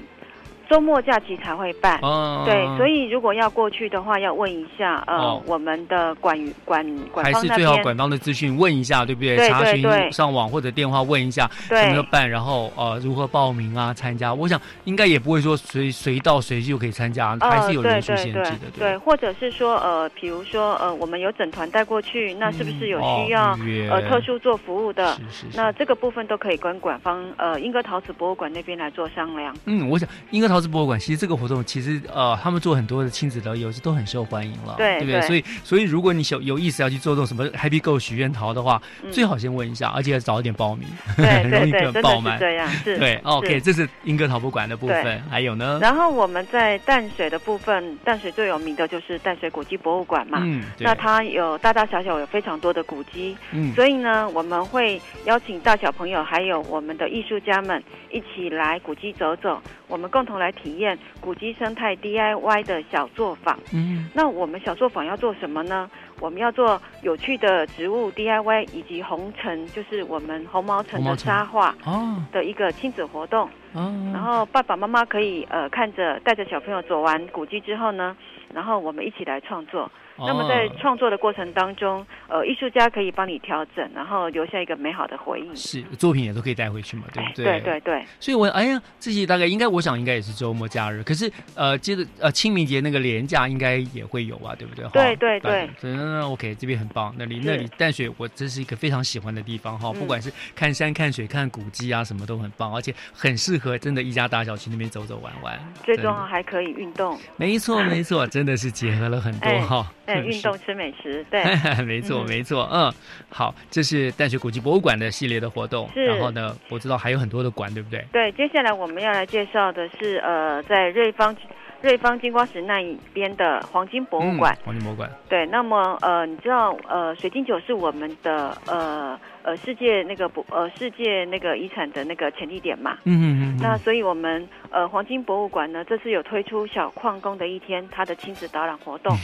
[SPEAKER 14] 周末假期才会办。
[SPEAKER 1] 哦
[SPEAKER 14] 对，所以如果要过去的话，要问一下呃、
[SPEAKER 1] 哦
[SPEAKER 14] 我们的管管管
[SPEAKER 1] 还
[SPEAKER 14] 方那
[SPEAKER 1] 是最好管。方的资讯问一下，对不对？
[SPEAKER 14] 对
[SPEAKER 1] 查询上网或者电话问一下
[SPEAKER 14] 对
[SPEAKER 1] 怎么样办，然后呃如何报名啊参加。我想应该也不会说随随到随就可以参加，还是有人数限制的，
[SPEAKER 14] 呃、对对对，或者是说呃，比如说呃，我们有整团带过去，那是不是有需要、
[SPEAKER 1] 哦
[SPEAKER 14] 呃特殊做服务的？
[SPEAKER 1] 是是
[SPEAKER 14] 那这个部分都可以跟管方呃英歌陶瓷博物馆那边来做商量。
[SPEAKER 1] 嗯，我想英歌陶瓷博物馆其实这个活动其实呃他们做很多的亲子的游戏都很受欢迎了，不对？
[SPEAKER 14] 对对
[SPEAKER 1] 所以所以如果你有有意思要去做这种什么 Happy Go 许愿桃的话，
[SPEAKER 14] 嗯
[SPEAKER 1] 最好先问一下，而且要早一点报名，
[SPEAKER 14] 对 [laughs]
[SPEAKER 1] 很容易
[SPEAKER 14] 对对真的是
[SPEAKER 1] 跟爆满。
[SPEAKER 14] 这样是
[SPEAKER 1] 对
[SPEAKER 14] 是
[SPEAKER 1] ，OK，这是英歌陶博馆的部分，还有呢？
[SPEAKER 14] 然后我们在淡水的部分，淡水最有名的就是淡水古迹博物馆嘛。
[SPEAKER 1] 嗯
[SPEAKER 14] 那它有大大小小有非常多的古迹，
[SPEAKER 1] 嗯
[SPEAKER 14] 所以呢，我们会邀请大小朋友还有我们的艺术家们一起来古迹走走，我们共同来体验古迹生态 DIY 的小作坊。
[SPEAKER 1] 嗯
[SPEAKER 14] 那我们小作坊要做什么呢？我们要做有趣的植物 DIY 以及红尘，就是我们红毛城的沙画
[SPEAKER 1] 哦
[SPEAKER 14] 的一个亲子活动。
[SPEAKER 1] 哦，
[SPEAKER 14] 然后爸爸妈妈可以呃看着带着小朋友走完古迹之后呢，然后我们一起来创作。那么在
[SPEAKER 1] 哦
[SPEAKER 14] 创作的过程当中，呃，艺术家可以帮你调整，然后留下一个美好的回忆。
[SPEAKER 1] 是作品也都可以带回去嘛，对不对？
[SPEAKER 14] 对对对。
[SPEAKER 1] 所以我哎呀，这些大概应该，我想应该也是周末假日。可是呃，接着呃清明节那个连假应该也会有啊，对不对？
[SPEAKER 14] 对
[SPEAKER 1] 哈
[SPEAKER 14] 对对
[SPEAKER 1] OK，这边很棒。那里那里淡水，我这是一个非常喜欢的地方哈，
[SPEAKER 14] 嗯
[SPEAKER 1] 不管是看山看水看古迹啊，什么都很棒，而且很适合真的一家大小去那边走走玩玩。
[SPEAKER 14] 最重要还可以运动。
[SPEAKER 1] 没错没错，真的是结合了很多
[SPEAKER 14] 哎
[SPEAKER 1] 哈。
[SPEAKER 14] 哎，[laughs]
[SPEAKER 1] 是
[SPEAKER 14] 运动吃美食，对，[laughs]
[SPEAKER 1] 没错，
[SPEAKER 14] 嗯
[SPEAKER 1] 没错，嗯，好，这是淡水古迹博物馆的系列的活动。
[SPEAKER 14] 是
[SPEAKER 1] 然后呢，我知道还有很多的馆，对不对？
[SPEAKER 14] 对，接下来我们要来介绍的是呃，在瑞芳瑞芳金瓜石那一边的黄金博物馆。
[SPEAKER 1] 嗯黄金博物馆。
[SPEAKER 14] 对，那么呃，你知道呃，水晶酒是我们的呃呃世界那个博呃世界那个遗产的那个潜力点嘛？
[SPEAKER 1] 嗯嗯嗯。
[SPEAKER 14] 那所以我们呃黄金博物馆呢，这次有推出小矿工的一天，它的亲子导览活动，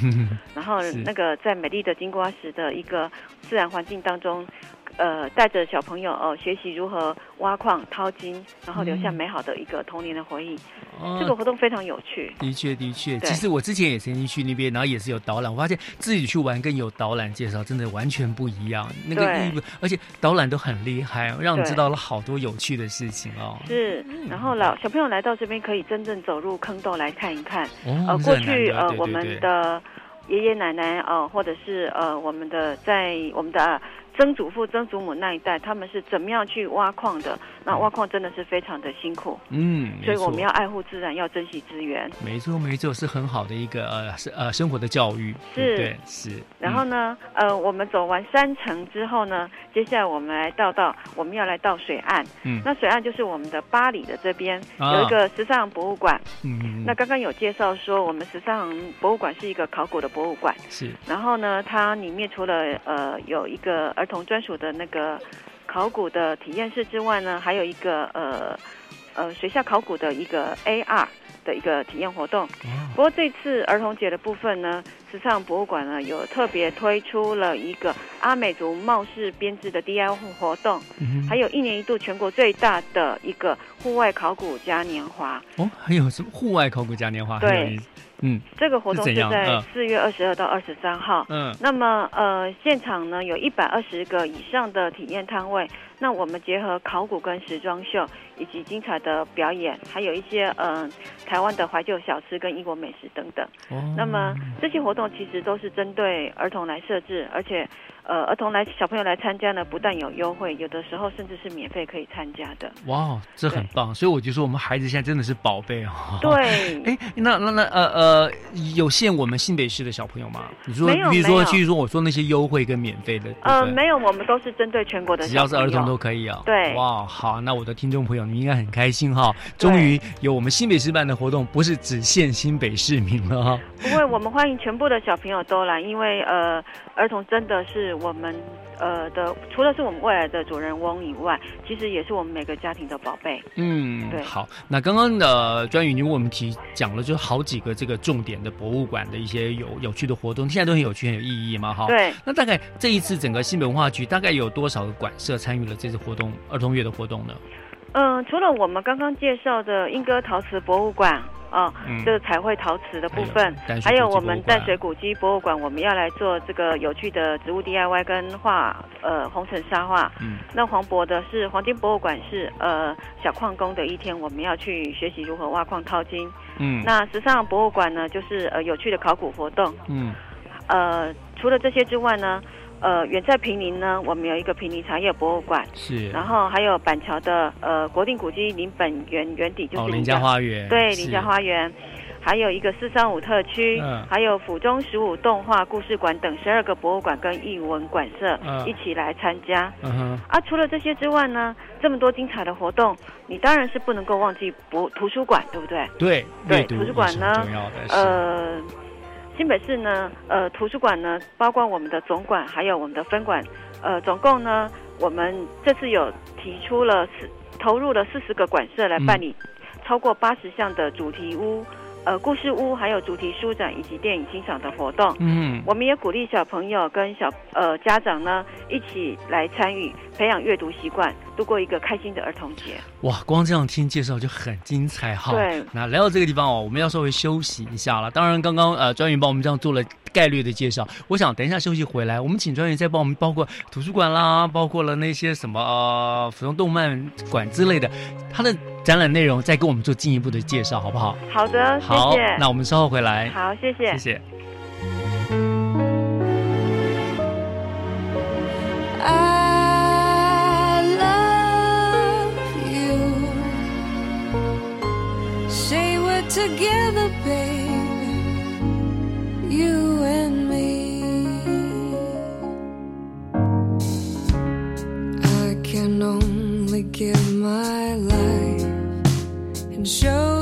[SPEAKER 14] 然后那个在美丽的金瓜石的一个自然环境当中。呃带着小朋友哦、学习如何挖矿掏金，然后留下
[SPEAKER 1] 嗯
[SPEAKER 14] 美好的一个童年的回忆。
[SPEAKER 1] 哦
[SPEAKER 14] 这个活动非常有趣。
[SPEAKER 1] 的确，的确，其实我之前也曾经去那边，然后也是有导览，我发现自己去玩跟有导览介绍真的完全不一样，那个意义，而且导览都很厉害，让你知道了好多有趣的事情哦。
[SPEAKER 14] 是，然后老小朋友来到这边可以真正走入坑洞来看一看。
[SPEAKER 1] 哦
[SPEAKER 14] 呃，过去呃我们的爷爷奶奶呃，或者是呃我们的在我们的。呃曾祖父、曾祖母那一代，他们是怎么样去挖矿的？那挖矿真的是非常的辛苦，
[SPEAKER 1] 嗯，
[SPEAKER 14] 所以我们要爱护自然，要珍惜资源。
[SPEAKER 1] 没错，没错，是很好的一个呃是呃生活的教育，
[SPEAKER 14] 是
[SPEAKER 1] 对，是。
[SPEAKER 14] 然后呢，呃，我们走完山城之后呢，接下来我们来到到我们要来到水岸。
[SPEAKER 1] 嗯
[SPEAKER 14] 那水岸就是我们的巴黎的这边、
[SPEAKER 1] 啊
[SPEAKER 14] 有一个时尚博物馆。
[SPEAKER 1] 嗯，
[SPEAKER 14] 那刚刚有介绍说，我们时尚博物馆是一个考古的博物馆。
[SPEAKER 1] 是
[SPEAKER 14] 然后呢，它里面除了呃有一个儿童专属的那个考古的体验室之外呢，还有一个呃呃学校考古的一个 AR 的一个体验活动。不过这次儿童节的部分呢，时尚博物馆呢有特别推出了一个阿美族帽式编织的 DIY 活动，
[SPEAKER 1] 嗯
[SPEAKER 14] 还有一年一度全国最大的一个户外考古嘉年华。
[SPEAKER 1] 哦，还有什么户外考古嘉年华？
[SPEAKER 14] 对，
[SPEAKER 1] 嗯，
[SPEAKER 14] 这个活动
[SPEAKER 1] 是
[SPEAKER 14] 在
[SPEAKER 1] 嗯
[SPEAKER 14] 四月二十二到二十三号。
[SPEAKER 1] 嗯
[SPEAKER 14] 那么呃，现场呢有一百二十个以上的体验摊位。那我们结合考古跟时装秀，以及精彩的表演，还有一些嗯、呃台湾的怀旧小吃跟异国美食等等。
[SPEAKER 1] 哦
[SPEAKER 14] 那么这些活动其实都是针对儿童来设置，而且呃儿童来小朋友来参加呢，不但有优惠，有的时候甚至是免费可以参加的。
[SPEAKER 1] 哇，这很棒，所以我就说我们孩子现在真的是宝贝哦。
[SPEAKER 14] 对 [laughs]
[SPEAKER 1] 哎，那那那呃呃，有限我们新北市的小朋友吗？你说，比如说，譬如说我说那些优惠跟免费的，
[SPEAKER 14] 呃，没有，我们都是针对全国的
[SPEAKER 1] 只要是儿童都可以啊。
[SPEAKER 14] 对
[SPEAKER 1] 哇，好，那我的听众朋友，你应该很开心哈，终于有我们新北市办的活动，不是只限新北市民了哈。
[SPEAKER 14] 不会，我们欢迎全部的小朋友都来，因为呃，儿童真的是我们呃的，除了是我们未来的主人翁以外，其实也是我们每个家庭的宝贝。
[SPEAKER 1] 嗯，
[SPEAKER 14] 对
[SPEAKER 1] 好。那刚刚的专宇，你为我们提讲了，就是好几个这个重点的博物馆的一些有有趣的活动，现在都很有趣、很有意义嘛，哈。
[SPEAKER 14] 对。
[SPEAKER 1] 那大概这一次整个新北文化局大概有多少个馆舍参与了这次活动儿童月的活动呢？
[SPEAKER 14] 嗯、除了我们刚刚介绍的莺歌陶瓷博物馆。啊、
[SPEAKER 1] 嗯
[SPEAKER 14] 这个彩绘陶瓷的部分还有我们淡水古迹博物馆，我们要来做这个有趣的植物 DIY 跟画呃红尘沙画。
[SPEAKER 1] 嗯，
[SPEAKER 14] 那黄渤的是黄金博物馆是呃小矿工的一天，我们要去学习如何挖矿淘金。
[SPEAKER 1] 嗯
[SPEAKER 14] 那时尚博物馆呢，就是呃有趣的考古活动。
[SPEAKER 1] 嗯，
[SPEAKER 14] 呃，除了这些之外呢，呃，远在平林呢，我们有一个平林茶叶博物馆，
[SPEAKER 1] 是。
[SPEAKER 14] 然后还有板桥的呃国定古迹林本园园底，就是
[SPEAKER 1] 哦林家花园
[SPEAKER 14] 对，林家花园。还有一个四三五特区，
[SPEAKER 1] 嗯
[SPEAKER 14] 还有府中十五动画故事馆等十二个博物馆跟艺文馆舍、
[SPEAKER 1] 嗯
[SPEAKER 14] 一起来参加。
[SPEAKER 1] 嗯哼，
[SPEAKER 14] 啊，除了这些之外呢，这么多精彩的活动，你当然是不能够忘记博图书馆，对不对？
[SPEAKER 1] 对，
[SPEAKER 14] 对，图书馆呢呃，新北市呢，呃，图书馆呢，包括我们的总馆，还有我们的分馆，呃，总共呢，我们这次有提出了四，投入了四十个馆舍来办理超过八十项的主题屋。呃，故事屋还有主题书展以及电影欣赏的活动，
[SPEAKER 1] 嗯。
[SPEAKER 14] 我们也鼓励小朋友跟小呃家长呢一起来参与，培养阅读习惯，度过一个开心的儿童节。
[SPEAKER 1] 哇，光这样听介绍就很精彩哈。
[SPEAKER 14] 对
[SPEAKER 1] 那来到这个地方哦，我们要稍微休息一下了。当然，刚刚呃专员帮我们这样做了概率的介绍，我想等一下休息回来，我们请专员再帮我们包括图书馆啦，[laughs] 包括了那些什么呃服装动漫馆之类的，它的展览内容再跟我们做进一步的介绍，好不好？
[SPEAKER 14] 好的，
[SPEAKER 1] 好，
[SPEAKER 14] 谢谢。
[SPEAKER 1] 那我们稍后回来。
[SPEAKER 14] 好，谢谢，
[SPEAKER 1] 谢谢。
[SPEAKER 15] Together, baby. You and me. I can only give my life and show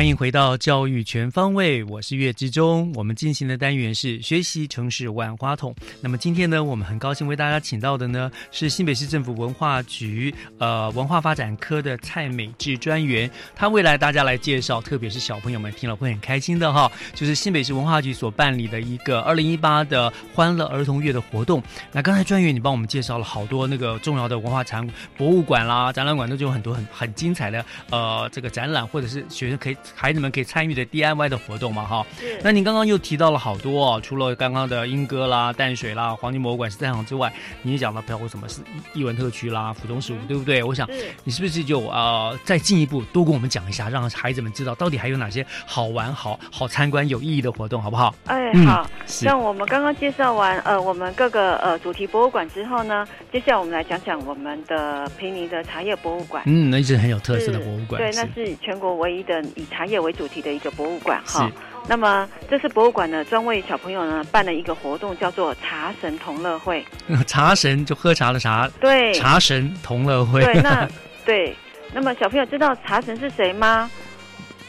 [SPEAKER 1] 欢迎回到教育全方位，我是岳志忠。我们进行的单元是学习城市万花筒。那么今天呢，我们很高兴为大家请到的呢是新北市政府文化局呃文化发展科的蔡美智专员，他未来大家来介绍，特别是小朋友们听了会很开心的哈，就是新北市文化局所办理的一个二零一八的欢乐儿童月的活动。那刚才专员你帮我们介绍了好多那个重要的文化产博物馆啦、展览馆，都有很多很很精彩的呃这个展览，或者是学生可以孩子们可以参与的 DIY 的活动嘛，哈。
[SPEAKER 14] 是
[SPEAKER 1] 那您刚刚又提到了好多哦，除了刚刚的莺歌啦、淡水啦、黄金博物馆十三行之外，你也讲到包括什么是艺文特区啦、府中十五，对不对？我想你是不是就呃再进一步多跟我们讲一下，让孩子们知道到底还有哪些好玩、好好参观、有意义的活动，好不好？
[SPEAKER 14] 哎，
[SPEAKER 1] 嗯
[SPEAKER 14] 好，
[SPEAKER 1] 是
[SPEAKER 14] 像我们刚刚介绍完呃我们各个呃主题博物馆之后呢，接下来我们来讲讲我们的平宁的茶叶博物馆。
[SPEAKER 1] 嗯，那一直很有特色的博物馆，
[SPEAKER 14] 对，那
[SPEAKER 1] 是
[SPEAKER 14] 是全国唯一的以茶叶为主题的一个博物馆哈。那么这次博物馆呢，专为小朋友呢办了一个活动，叫做茶神同乐会。[laughs]
[SPEAKER 1] 茶神就喝茶的茶，
[SPEAKER 14] 对
[SPEAKER 1] 茶神同乐会，
[SPEAKER 14] 对，那 [laughs] 对，那么小朋友知道茶神是谁吗？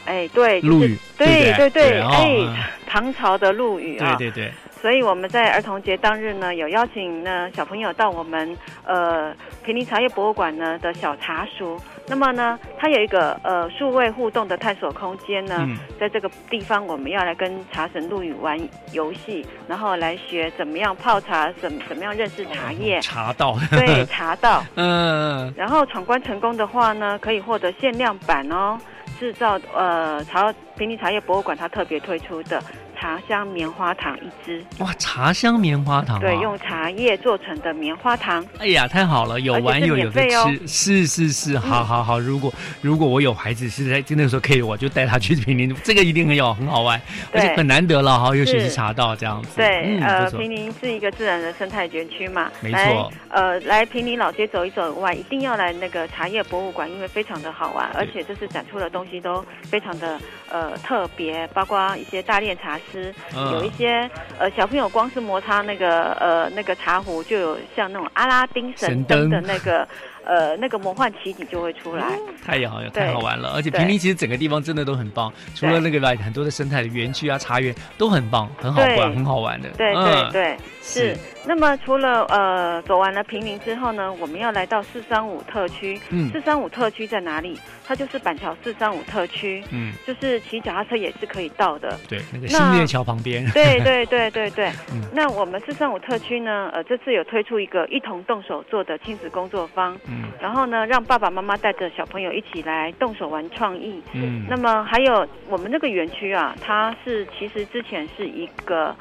[SPEAKER 14] 哎，对，就是
[SPEAKER 1] 陆羽
[SPEAKER 14] 对
[SPEAKER 1] 对对
[SPEAKER 14] 哎
[SPEAKER 1] 嗯，
[SPEAKER 14] 唐朝的陆羽啊。
[SPEAKER 1] 对对对，
[SPEAKER 14] 所以我们在儿童节当日呢，有邀请呢小朋友到我们呃平林茶叶博物馆呢的小茶书。那么呢，它有一个呃数位互动的探索空间呢，
[SPEAKER 1] 嗯
[SPEAKER 14] 在这个地方我们要来跟茶神陆羽玩游戏，然后来学怎么样泡茶，怎怎么样认识茶叶。
[SPEAKER 1] 茶道，
[SPEAKER 14] 对，茶道。[laughs]
[SPEAKER 1] 嗯，
[SPEAKER 14] 然后闯关成功的话呢，可以获得限量版哦，制造呃茶平林茶叶博物馆它特别推出的茶香棉花糖一支。
[SPEAKER 1] 哇，茶香棉花糖、啊，
[SPEAKER 14] 对，用茶叶做成的棉花糖。
[SPEAKER 1] 哎呀，太好了，有玩又有吃，是是是，好好好。如果如果我有孩子是在那个时候可以，我就带他去平林，这个一定很有很好玩，而且很难得了哈，尤其
[SPEAKER 14] 是
[SPEAKER 1] 茶道这样子。
[SPEAKER 14] 对，
[SPEAKER 1] 嗯，
[SPEAKER 14] 呃，平林是一个自然的生态园区嘛，
[SPEAKER 1] 没错
[SPEAKER 14] 呃，来平林老街走一走以外，一定要来那个茶叶博物馆，因为非常的好玩，而且这次展出的东西都非常的呃特别，包括一些大炼茶师，
[SPEAKER 1] 嗯。
[SPEAKER 14] 有一些呃小朋友光是摩擦那个呃那个茶壶，就有像那种阿拉丁神
[SPEAKER 1] 神
[SPEAKER 14] 灯的那个呃那个魔幻奇景就会出来。
[SPEAKER 1] 太好了，太好玩了！而且平林其实整个地方真的都很棒，除了那个来很多的生态的园区啊、茶园都很棒，很好玩，很好玩的。
[SPEAKER 14] 对对
[SPEAKER 1] 嗯
[SPEAKER 14] 对，是。那么除了呃走完了平林之后呢，我们要来到四三五特区。
[SPEAKER 1] 嗯
[SPEAKER 14] 四三五特区在哪里？它就是板桥四三五特区。
[SPEAKER 1] 嗯，
[SPEAKER 14] 就是骑脚踏车也是可以到的。
[SPEAKER 1] 对，那个新月桥旁边。
[SPEAKER 14] 对 [laughs] 对对对对。
[SPEAKER 1] 嗯
[SPEAKER 14] 那我们四三五特区呢，呃，这次有推出一个一同动手做的亲子工作坊。
[SPEAKER 1] 嗯
[SPEAKER 14] 然后呢，让爸爸妈妈带着小朋友一起来动手玩创意。
[SPEAKER 1] 嗯
[SPEAKER 14] 那么还有我们那个园区啊，它是其实之前是一个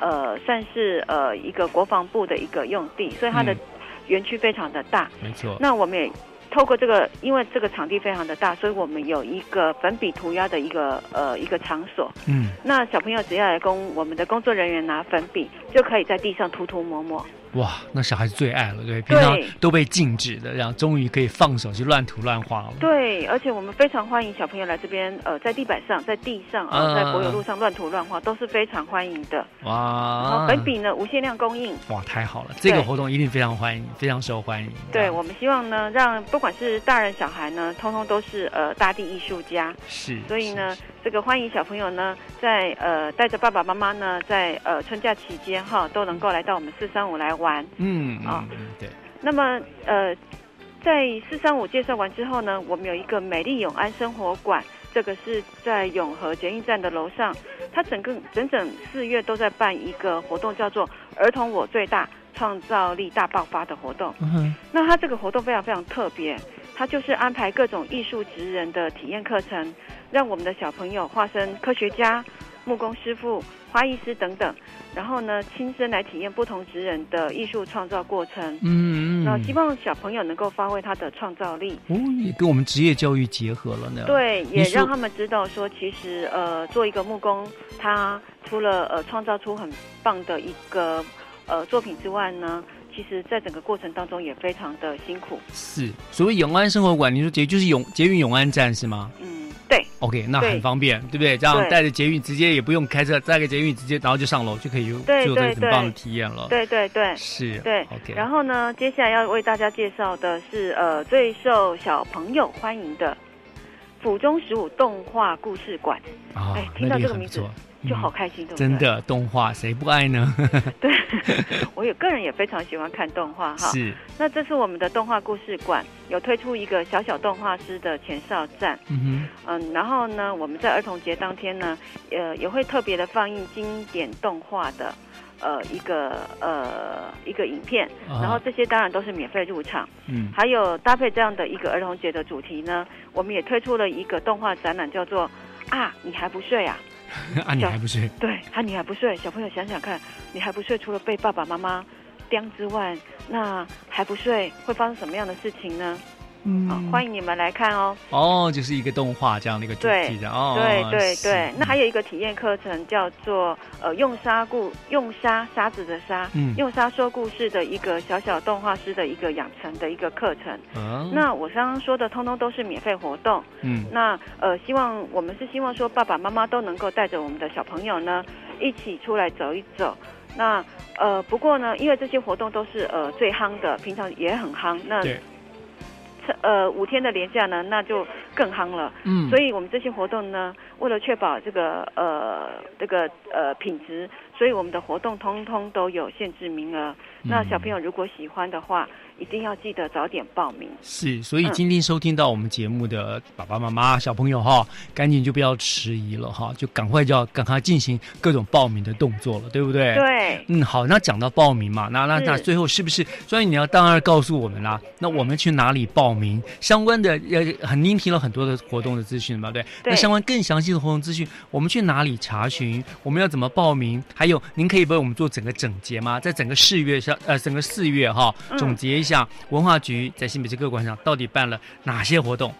[SPEAKER 14] 呃，算是呃一个国防部的一个用地，所以它的
[SPEAKER 1] 嗯
[SPEAKER 14] 园区非常的大。
[SPEAKER 1] 没错。
[SPEAKER 14] 那我们也透过这个，因为这个场地非常的大，所以我们有一个粉笔涂鸦的一个呃一个场所。
[SPEAKER 1] 嗯，
[SPEAKER 14] 那小朋友只要来跟我们的工作人员拿粉笔，就可以在地上涂涂抹抹。
[SPEAKER 1] 哇，那小孩子最爱了，对，平常都被禁止的，然后终于可以放手去乱涂乱画了。
[SPEAKER 14] 对，而且我们非常欢迎小朋友来这边，呃，在地板上、在地上啊、
[SPEAKER 1] 嗯
[SPEAKER 14] 在柏油路上乱涂乱画，都是非常欢迎的。
[SPEAKER 1] 哇，
[SPEAKER 14] 粉笔呢，无限量供应。
[SPEAKER 1] 哇，太好了，这个活动一定非常欢迎，非常受欢迎。
[SPEAKER 14] 对，我们希望呢，让不管是大人小孩呢，通通都是呃大地艺术家。
[SPEAKER 1] 是，
[SPEAKER 14] 所以呢，这个欢迎小朋友呢，在呃带着爸爸妈妈呢，在呃春假期间哈，都能够来到我们四三五来玩。
[SPEAKER 1] 嗯
[SPEAKER 14] 啊
[SPEAKER 1] 嗯嗯，对，
[SPEAKER 14] 那么呃，在四三五介绍完之后呢，我们有一个美丽永安生活馆，这个是在永和捷运站的楼上，它整个整整四月都在办一个活动，叫做“儿童我最大，创造力大爆发”的活动。
[SPEAKER 1] 嗯，
[SPEAKER 14] 那它这个活动非常非常特别，它就是安排各种艺术职人的体验课程，让我们的小朋友化身科学家、木工师傅、花艺师等等，然后呢，亲身来体验不同职人的艺术创造过程。
[SPEAKER 1] 嗯嗯
[SPEAKER 14] 那希望小朋友能够发挥他的创造力。
[SPEAKER 1] 哦，也跟我们职业教育结合了呢。
[SPEAKER 14] 对，也让他们知道说，其实呃，做一个木工，他除了呃创造出很棒的一个呃作品之外呢，其实在整个过程当中也非常的辛苦。
[SPEAKER 1] 是，所谓永安生活馆，你说捷就是永捷运永安站是吗
[SPEAKER 14] 嗯，对。
[SPEAKER 1] ？OK，那很方便，对不对？这样带着捷运直接也不用开车，带个捷运直接然后就上楼就可以有
[SPEAKER 14] 对
[SPEAKER 1] 就有这个
[SPEAKER 14] 对
[SPEAKER 1] 很棒的体验了。
[SPEAKER 14] 对对对，
[SPEAKER 1] 是
[SPEAKER 14] 对
[SPEAKER 1] OK
[SPEAKER 14] 然后呢，接下来要为大家介绍的是呃最受小朋友欢迎的府中十五动画故事馆。
[SPEAKER 1] 啊
[SPEAKER 14] 哎，听到这个名字就
[SPEAKER 1] 嗯
[SPEAKER 14] 好开心，对不对？
[SPEAKER 1] 真的动画谁不爱呢？[laughs]
[SPEAKER 14] 对，[laughs] 我也个人也非常喜欢看动画哈。
[SPEAKER 1] 是，
[SPEAKER 14] 那这是我们的动画故事馆有推出一个小小动画师的前哨站，
[SPEAKER 1] 嗯
[SPEAKER 14] 嗯，然后呢，我们在儿童节当天呢，呃，也会特别的放映经典动画的。呃，一个呃一个影片，
[SPEAKER 1] 啊
[SPEAKER 14] 然后这些当然都是免费入场。
[SPEAKER 1] 嗯
[SPEAKER 14] 还有搭配这样的一个儿童节的主题呢，我们也推出了一个动画展览，叫做啊，你还不睡啊？[laughs]
[SPEAKER 1] 啊，你还不睡？
[SPEAKER 14] 对，啊，你还不睡？小朋友想想看，你还不睡，除了被爸爸妈妈刁之外，那还不睡会发生什么样的事情呢？
[SPEAKER 1] 嗯
[SPEAKER 14] 好，欢迎你们来看哦。
[SPEAKER 1] 哦，就是一个动画这样的一个主题的哦。
[SPEAKER 14] 对对对，那还有一个体验课程叫做呃用沙故用沙沙子的沙，
[SPEAKER 1] 嗯
[SPEAKER 14] 用沙说故事的一个小小动画师的一个养成的一个课程。
[SPEAKER 1] 嗯
[SPEAKER 14] 那我刚刚说的通通都是免费活动。
[SPEAKER 1] 嗯
[SPEAKER 14] 那呃，希望我们是希望说爸爸妈妈都能够带着我们的小朋友呢一起出来走一走。那呃，不过呢，因为这些活动都是呃最夯的，平常也很夯。那
[SPEAKER 1] 对
[SPEAKER 14] 呃五天的连假呢，那就更夯了。
[SPEAKER 1] 嗯
[SPEAKER 14] 所以我们这些活动呢，为了确保这个呃这个呃品质，所以我们的活动通通都有限制名额。那小朋友如果喜欢的话，一定要记得早点报名。
[SPEAKER 1] 是，所以
[SPEAKER 14] 嗯
[SPEAKER 1] 今天收听到我们节目的爸爸妈妈、小朋友哈，赶紧就不要迟疑了哈，就赶快就要赶快进行各种报名的动作了，对不对？
[SPEAKER 14] 对
[SPEAKER 1] 嗯，好，那讲到报名嘛，那那那最后是不是所以你要当然告诉我们啦？那我们去哪里报名？相关的呃，很您提了很多的活动的资讯嘛，对？
[SPEAKER 14] 对
[SPEAKER 1] 那相关更详细的活动资讯，我们去哪里查询？我们要怎么报名？还有，您可以为我们做整个整洁吗？在整个四月上，呃，整个四月哈，
[SPEAKER 14] 嗯
[SPEAKER 1] 总结一下，文化局在新北市各馆上到底办了哪些活动？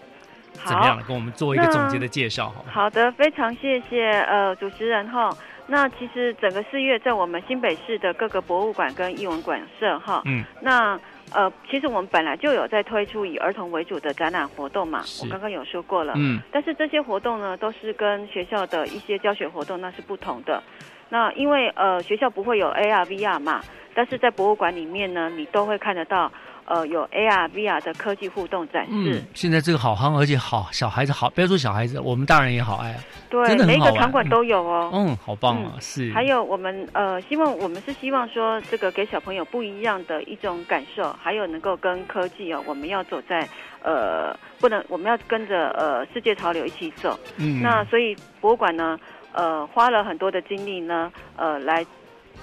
[SPEAKER 1] 怎么样？跟我们做一个总结的介绍哈。
[SPEAKER 14] 好的，非常谢谢呃主持人哈。那其实整个四月在我们新北市的各个博物馆跟艺文馆社哈，
[SPEAKER 1] 嗯，
[SPEAKER 14] 那呃其实我们本来就有在推出以儿童为主的展览活动嘛，我刚刚有说过了，
[SPEAKER 1] 嗯
[SPEAKER 14] 但是这些活动呢都是跟学校的一些教学活动那是不同的。那因为呃学校不会有 AR、VR 嘛，但是在博物馆里面呢，你都会看得到呃有 AR、VR 的科技互动展示。
[SPEAKER 1] 嗯，现在这个好夯，而且好小孩子好，不要说小孩子，我们大人也好爱，
[SPEAKER 14] 对，
[SPEAKER 1] 真的很好玩。
[SPEAKER 14] 每一个场馆都有哦。
[SPEAKER 1] 嗯，好棒啊！是，
[SPEAKER 14] 还有我们呃，希望我们是希望说，这个给小朋友不一样的一种感受，还有能够跟科技哦，我们要走在呃，不能我们要跟着呃世界潮流一起走。
[SPEAKER 1] 嗯
[SPEAKER 14] 那所以博物馆呢，呃，花了很多的精力呢，呃，来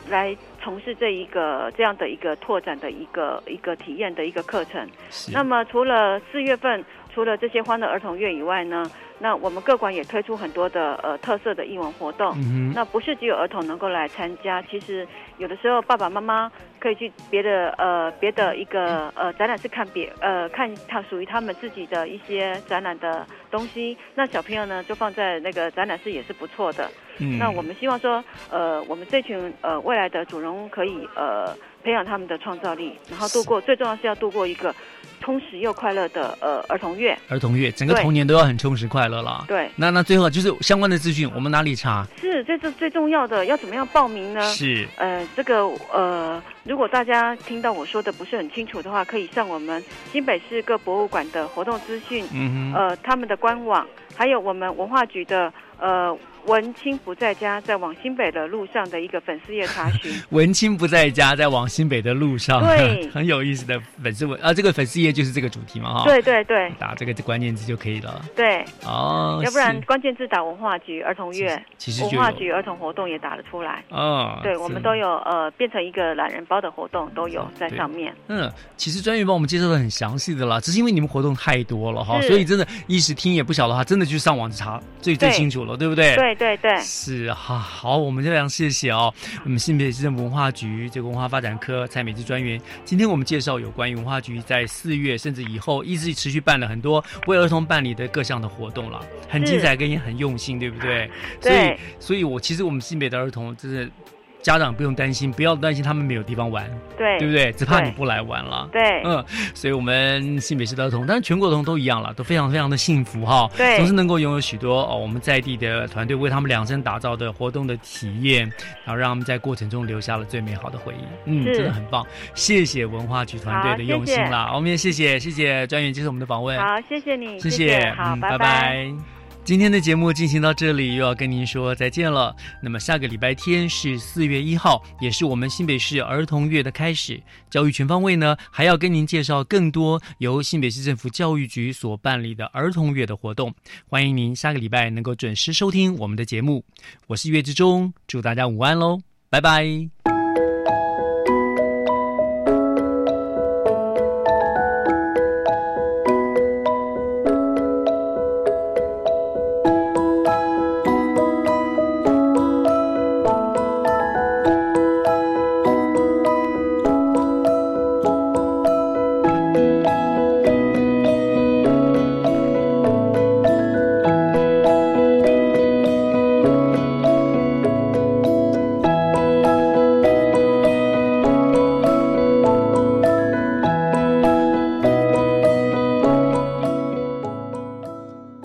[SPEAKER 14] 来从事这一个这样的一个拓展的一个一个体验的一个课程。那么除了四月份，除了这些欢乐儿童月以外呢，那我们各馆也推出很多的呃特色的英文活动。
[SPEAKER 1] 嗯
[SPEAKER 14] 那不是只有儿童能够来参加，其实有的时候爸爸妈妈可以去别的呃别的一个呃展览室看别呃看他属于他们自己的一些展览的东西。那小朋友呢就放在那个展览室也是不错的。
[SPEAKER 1] 嗯
[SPEAKER 14] 那我们希望说呃我们这群呃未来的主人翁可以呃培养他们的创造力，然后度过最重要是要度过一个充实又快乐的呃儿童月。
[SPEAKER 1] 儿童月，整个童年都要很充实快乐了。
[SPEAKER 14] 对
[SPEAKER 1] 那那最后就是相关的资讯，我们哪里查？
[SPEAKER 14] 是，这是最重要的，要怎么样报名呢？
[SPEAKER 1] 是
[SPEAKER 14] 呃，这个呃，如果大家听到我说的不是很清楚的话，可以上我们新北市各博物馆的活动资讯，
[SPEAKER 1] 嗯哼
[SPEAKER 14] 呃，他们的官网，还有我们文化局的呃文青不在家，在往新北的路上的一个粉丝页查询。[laughs]
[SPEAKER 1] 文青不在家，在往新北的路上，
[SPEAKER 14] 对 [laughs]
[SPEAKER 1] 很有意思的粉丝文啊，这个粉丝页就是这个主题嘛哈。
[SPEAKER 14] 对对对
[SPEAKER 1] 打这个关键字就可以了。
[SPEAKER 14] 对，
[SPEAKER 1] 哦，
[SPEAKER 14] 要不然关键字打文化局儿童月，
[SPEAKER 1] 其实
[SPEAKER 14] 文化局儿童活动也打得出来。
[SPEAKER 1] 哦，
[SPEAKER 14] 对，我们都有呃变成一个懒人包的活动都有在上面。
[SPEAKER 1] 嗯，其实专员帮我们介绍的很详细的啦，只是因为你们活动太多了哈，所以真的一时听也不晓得话，真的去上网查最最清楚了，对不对？
[SPEAKER 14] 对对对，
[SPEAKER 1] 是哈，好，我们非常谢谢哦，我们新北市政府文化局这个文化发展科蔡美芝专员，今天我们介绍有关于文化局在四月甚至以后一直持续办了很多为儿童办理的各项的活动了，很精彩跟也很用心，对不对？所以，所以我其实我们新北的儿童真的。家长不用担心，不要担心他们没有地方玩，
[SPEAKER 14] 对
[SPEAKER 1] 对不对？只怕你不来玩了。
[SPEAKER 14] 对
[SPEAKER 1] 嗯，所以我们新北市的儿童，当然全国童都一样了，都非常非常的幸福哈。
[SPEAKER 14] 对
[SPEAKER 1] 总是能够拥有许多哦我们在地的团队为他们量身打造的活动的体验，然后让他们在过程中留下了最美好的回忆。嗯，真的很棒，谢谢文化局团队的用心啦。我们也谢谢谢谢专员接受我们的访问。
[SPEAKER 14] 好，谢谢你，
[SPEAKER 1] 谢
[SPEAKER 14] 谢，好，
[SPEAKER 1] 嗯，
[SPEAKER 14] 拜
[SPEAKER 1] 拜。今天的节目进行到这里，又要跟您说再见了。那么下个礼拜天是四月一号，也是我们新北市儿童月的开始。教育全方位呢，还要跟您介绍更多由新北市政府教育局所办理的儿童月的活动。欢迎您下个礼拜能够准时收听我们的节目。我是月之中，祝大家午安喽，拜拜。